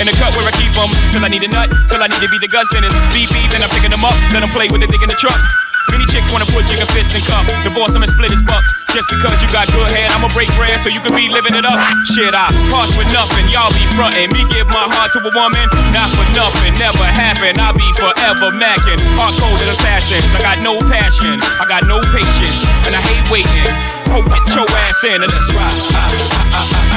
Speaker 39: In the cut where I keep 'em, till I need a nut, till I need to be the guts, then it's beep beep, then I'm picking 'em up, let 'em play with it, dick in the truck. Chicks wanna put chicken fists in cup, divorce 'em and split his bucks. Just because you got good head, I'ma break bread so you can be living it up. Shit, I pass with nothing, y'all be frontin'. Me give my heart to a woman, not for nothing, never happen. I'll be forever macking. Hard coded assassins, I got no passion, I got no patience, and I hate waiting. Oh, get your ass in and let's ride.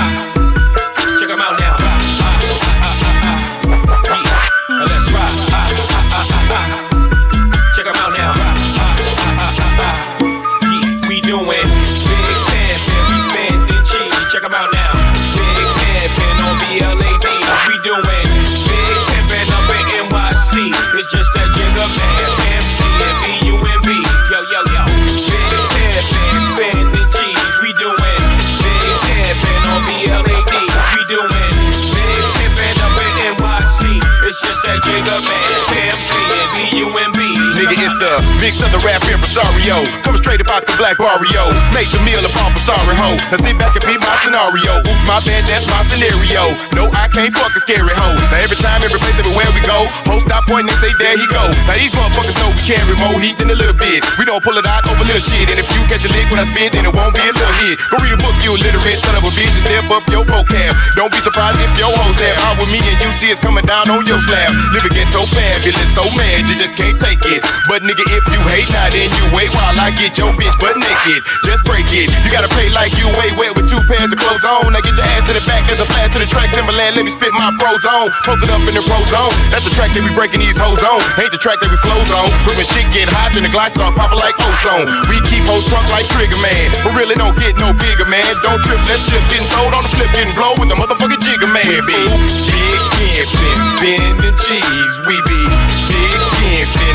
Speaker 39: Big
Speaker 40: Southern rap impresario. Coming straight about the black barrio. Makes a meal up off a sorry hoe. Now sit back and be my scenario. Oops, my bad, that's my scenario. No, I can't fuck a scary hoe. Now every time, every place, everywhere we go, host stop pointing and say, there he go. Now these motherfuckers know we carry more heat than a little bit. We don't pull it out over little shit. And if you catch a lick when I spit, then it won't be a little hit. Go read a book, you illiterate son of a bitch, and step up your vocab. Don't be surprised if your hoes there out with me and you see it's coming down on your slab. Living ghetto fabulous, so mad you just can't take it. But nigga, if you hate now, then you wait while I get your bitch butt naked. Just break it. You gotta pay like you way wet with two pairs of clothes on. Now get your ass to the back as a blast to the track. Timbaland, let me spit my pros on. it up in the pro zone. That's the track that we breaking these hoes on. Ain't the track that we flows on. But when shit get hot, then the glide start popping like ozone. We keep hoes drunk like Trigger Man. But really don't get no bigger, man. Don't trip, let's shit getting throwed on the flip, getting blow with the motherfucking Jigga man. Big, big pimpin', spinning cheese. We be big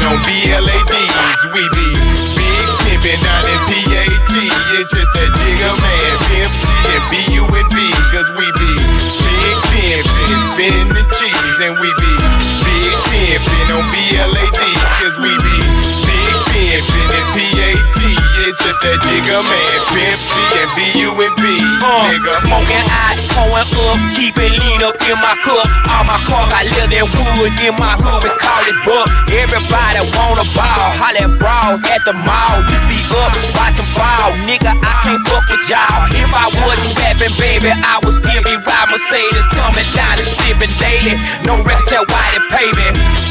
Speaker 40: pimpin' on BLADs. We be big pimpin' down in PAT. It's just that Jigga man, Pimp C and B-U-N-B. Cause we be big pimpin', spinning cheese. And we be big pimpin' on BLADs. That jigger man, Pimp C and B-U-N-B. Nigga.
Speaker 39: Smoking out, pouring up, keep it lean up in my cup. All my car got leather and wood in my hood, we call it buck. Everybody wanna ball, holla at bras at the mall. You be up, watch 'em fall. Nigga, I can't fuck with y'all. If I wasn't rapping, baby, I would still be ride Mercedes, coming down and sipping daily. No record tell why they pay me.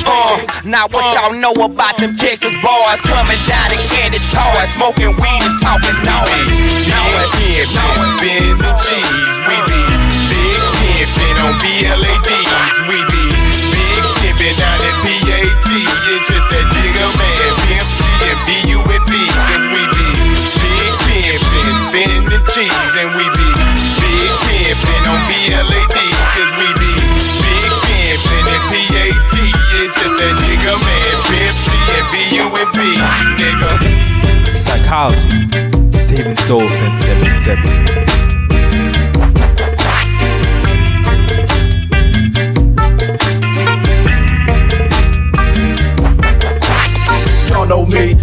Speaker 39: Uh, now what y'all know about them Texas boys coming down in candy toys, smoking weed and talking noise. Noise,
Speaker 40: pimpin', spinning cheese. We be big pimpin' on BLADs. We be big pimpin' down in PAT. It's just that jigger man, Pimp C and B-U-N-B. Cause we be big pimpin', spinning the cheese. And we be big pimpin' on BLADs. Cause we be big pimpin' in PAT. It's just that jigger man, Pimp C and B-U-N-B. Nigga.
Speaker 3: Psychology. Saving souls since 77.
Speaker 2: Y'all know me,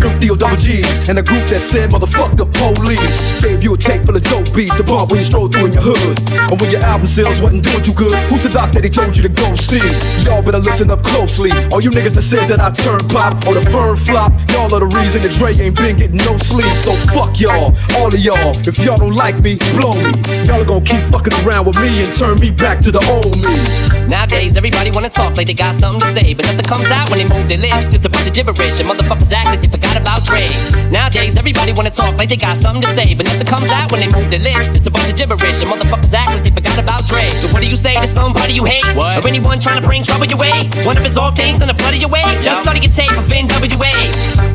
Speaker 2: Snoop D-O double G's, and a group that said motherfuck the police. Gave you a tape full of dope beats to bump when you stroll through in your hood. And when your album sales wasn't doing too good, who's the doc that he told you to go see? Y'all better listen up closely. All you niggas that said that I turn pop or the firm flop, y'all are the reason that Dre ain't been getting no sleep. So fuck y'all, all of y'all. If y'all don't like me, blow me. Y'all are gonna keep fucking around with me and turn me back to the old me.
Speaker 35: Nowadays, everybody wanna talk like they got something to say, but nothing comes out when they move their lips. Just a bunch of gibberish, and motherfuckers act like they forgot about Dre. Nowadays, everybody wanna talk like they got something to say, but nothing comes out when they move their lips. Just a bunch of gibberish, and motherfuckers act like they forgot about Dre. So what do you say to somebody you hate,
Speaker 17: What?
Speaker 35: or anyone trying to bring trouble your way? One of his off things in the blood of your way. Just study your tape of NWA.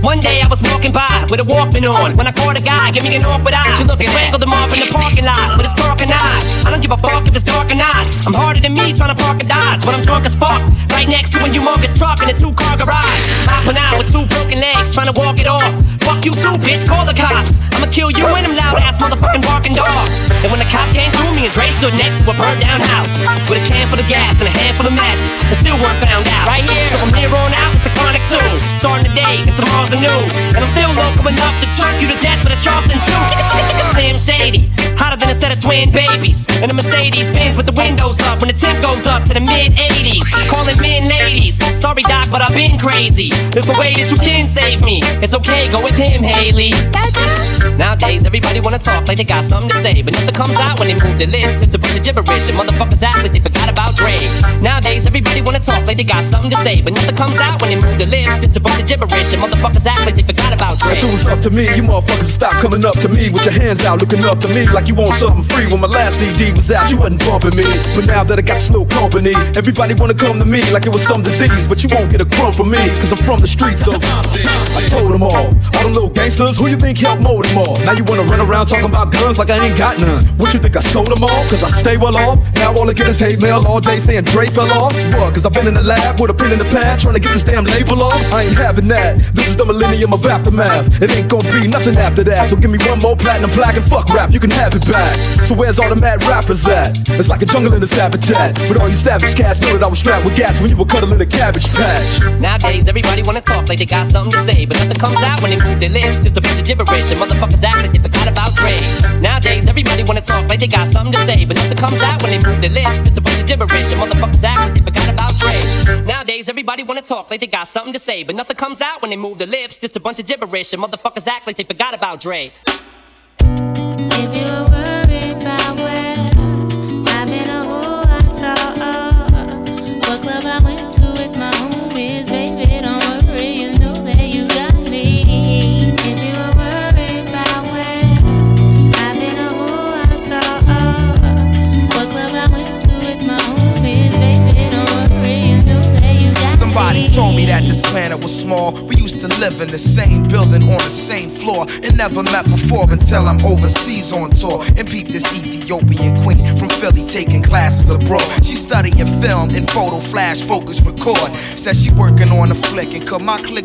Speaker 35: One day I was walking by with a Walkman on when I caught a guy, give me an awkward eye. You look strangled him off in the parking lot with his cork and eye. I don't give a fuck if it's dark or not. I'm harder than me trying to park a Dodge when I'm drunk as fuck. Right next to a humongous truck in a two car garage. Hopping out with two broken legs trying to walk it off. Fuck you too, bitch, call the cops. I'ma kill you and them loud ass motherfucking barking dogs. And when the cops came through, me and Dre stood next to a burned down house with a can full of gas and a handful of matches. And still weren't found out. Right here, so from here on out, it's the chronic two. Starting today, and tomorrow's a new. And I'm still local enough to chunk you to death with a Charleston chew. Slim Shady, hotter than a set of twin babies. And a Mercedes Benz with the windows up when the temp goes up to the mid 80s. Calling men ladies. Sorry, Doc, but I've been crazy. There's no way that you can save me. It's okay, go with him, Haley. Nowadays, everybody wanna talk like they got something to say, but nothing comes out when they move their lips. Just a bunch of gibberish, and motherfuckers act like they forgot about Dre. Nowadays, everybody wanna talk like they got something to say, but nothing comes out when they move their lips. Just a bunch of gibberish, and motherfuckers act like they forgot about Dre.
Speaker 2: If it was up to me, you motherfuckers stop coming up to me with your hands out, looking up to me like you want something free. When my last CD was out, you wasn't bumping me. But now that I got slow company, everybody wanna come to me like it was some disease. But you won't get a crumb from me, cause I'm from the streets of. I told them all, all them little gangsters, who you think helped mold them all? Now you wanna run around talking about guns like I ain't got none. What you think I sold them all? Cause I stay well off. Now all I get is hate mail all day saying Dre fell off. What? Cause I've been in the lab with a pen in the pad trying to get this damn label off. I ain't having that. This is the millennium of aftermath. It ain't gonna be nothing after that. So give me one more platinum plaque and fuck rap, you can have it back. So where's all the mad rappers at? It's like a jungle in this habitat. But all you savage cats know that I was strapped with gats when you were cuddling a cabbage patch.
Speaker 35: Nowadays, everybody wanna talk like they got something to say, but nothing comes out when they move their lips. Just a bunch of gibberish, and motherfuckers act like they forgot about Dre. Nowadays, everybody wanna talk like they got something to say, but nothing comes out when they move their lips. Just a bunch of gibberish, and motherfuckers act like they forgot about Dre. Nowadays, everybody wanna talk like they got something to say, but nothing comes out when they move their lips. Just a bunch of gibberish, and motherfuckers act like they forgot about Dre.
Speaker 53: If you were that
Speaker 7: this planet was small. We used to live in the same building on the same floor and never met before until I'm overseas on tour and peep this Ethiopian queen from Philly taking classes abroad. She studying film and photo flash focus record. Says she working on a flick and cut my click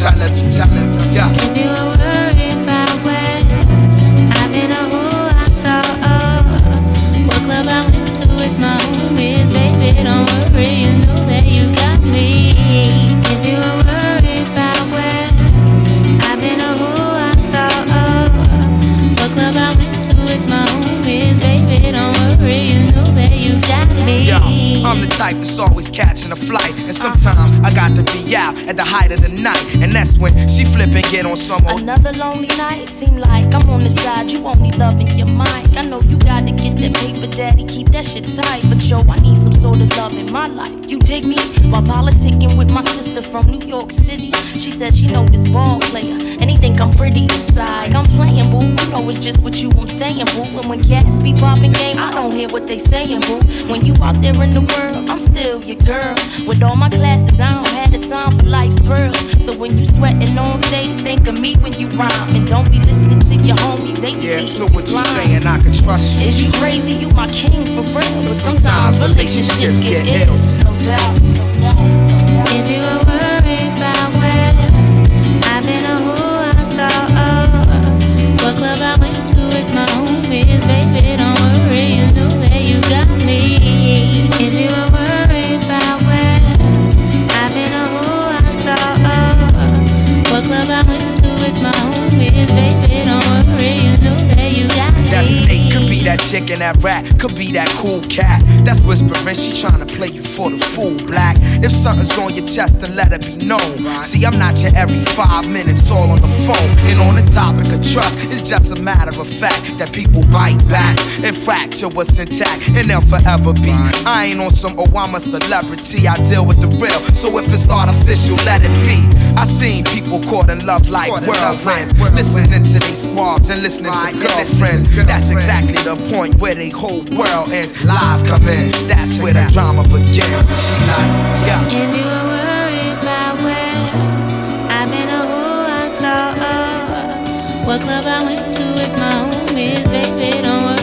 Speaker 7: telling me, yeah.
Speaker 53: You worried where I've been or who I saw, oh, what club I with my homies, baby, don't worry,
Speaker 7: type that's always catching a flight. And sometimes I got to be out at the height of the night. And that's when she flip and get on some.
Speaker 24: Another lonely night, seem like I'm on the side. You only loving your mic. I know you gotta get that paper, daddy. Keep that shit tight. But yo, I need some sort of love in my life. You dig me? While politicking with my sister from New York City. She said she know this ball player. And he think I'm pretty side. I'm playing, boo. You know it's just with you I'm staying, boo. And when cats be popping game, I don't hear what they saying, boo. When you out there in the world, I'm still your girl. With all my classes, I don't have the time for life's thrills. So when you sweating on stage, think of me when you rhyme. And don't be listening to your homies, they be
Speaker 7: Yeah, so what you
Speaker 24: blind.
Speaker 7: saying? I can trust you.
Speaker 24: Is you crazy? You my king for real. But sometimes relationships get ill. No doubt.
Speaker 53: If that
Speaker 7: chick and that rat, could be that cool cat. That's whispering, she tryna play you for the fool, black. If something's on your chest, then let it be known. See, I'm not your every five minutes all on the phone. And on the topic of trust, it's just a matter of fact that people bite back and fracture what's intact, and they'll forever be. I ain't on some, oh, I'm a celebrity, I deal with the real. So if it's artificial, let it be. I seen people caught in love like whirlwinds, listening to these squads and listening to girlfriends. That's exactly the point where they whole world ends. Lies come in, that's where the drama begins. She like, yeah.
Speaker 53: If you were worried where I've been or who I saw, what club I went to with my homies, baby, don't worry,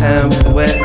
Speaker 53: I
Speaker 54: am to wherever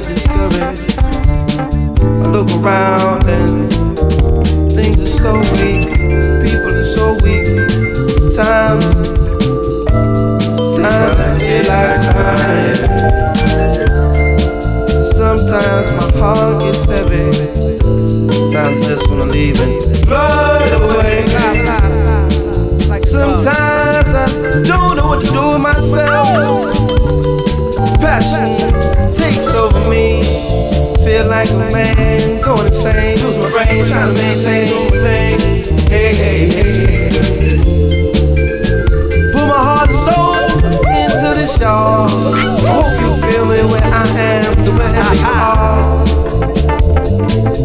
Speaker 54: get discouraged. I look around and things are so weak. People are so weak. Times, times I feel like crying. Sometimes my heart gets heavy. Sometimes I just wanna leave and float away. Sometimes I don't know what to do with myself. Passion me. Feel like a man going insane. Lose my brain trying to maintain my thing. Hey, hey, hey, hey. Put my heart and soul into this, y'all. Hope you feel me where I am to wherever you are.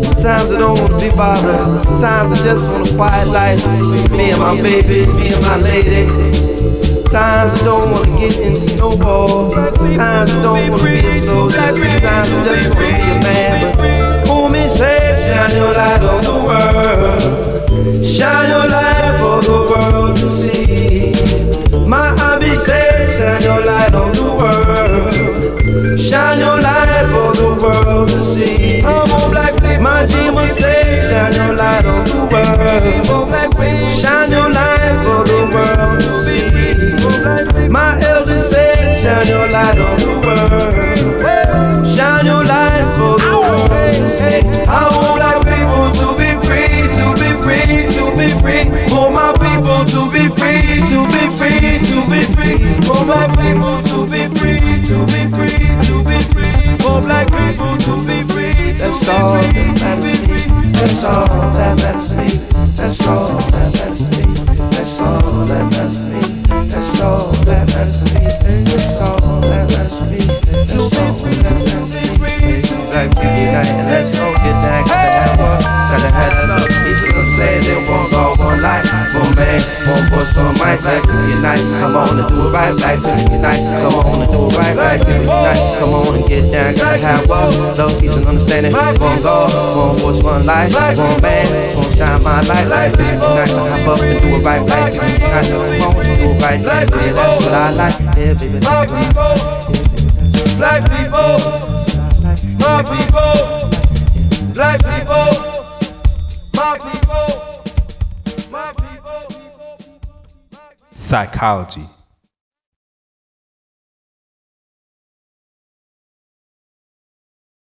Speaker 54: Sometimes I don't wanna be bothered. Sometimes I just want a quiet life. Me and my baby, me and my lady. Sometimes I don't wanna get into snowball. Sometimes I don't wanna be a soldier. Sometimes I just wanna be a man. But homie said, shine your light on the world. Shine your light for the world to see. My hobby said, shine your light on the world. Shine your light for the world to see. I'm on black My dreamer said, shine your light on the world. Shine your light for the world to see. My elder said, shine your light on the world. Shine your light for the world to see. I want black people to be free, to be free, to be free. For my people to be free, to be free, to be free. For my people to be free, to be free, to be free. For black people to be free. That's all that matters to me. That's all that matters to me. That's all that matters to me. That's all that matters all that to me. That's all that matters to me. That's all that to Black people unite and let's all get down. Gotta have one. Gotta have that up. These little say they one God, one life. One man, one voice, one mic. Black people unite. Come on and do it right. Black people unite. Come on and do it right. Black people unite. Come on and get down. Gotta have one. Love, peace, and understanding. One God, one voice, one life. One man, one shine my light. Black people unite. Hop up and do it right. Black people unite. Come on and do it right. Yeah, that's what I like. Yeah, baby, what I. Black people,
Speaker 3: Psychology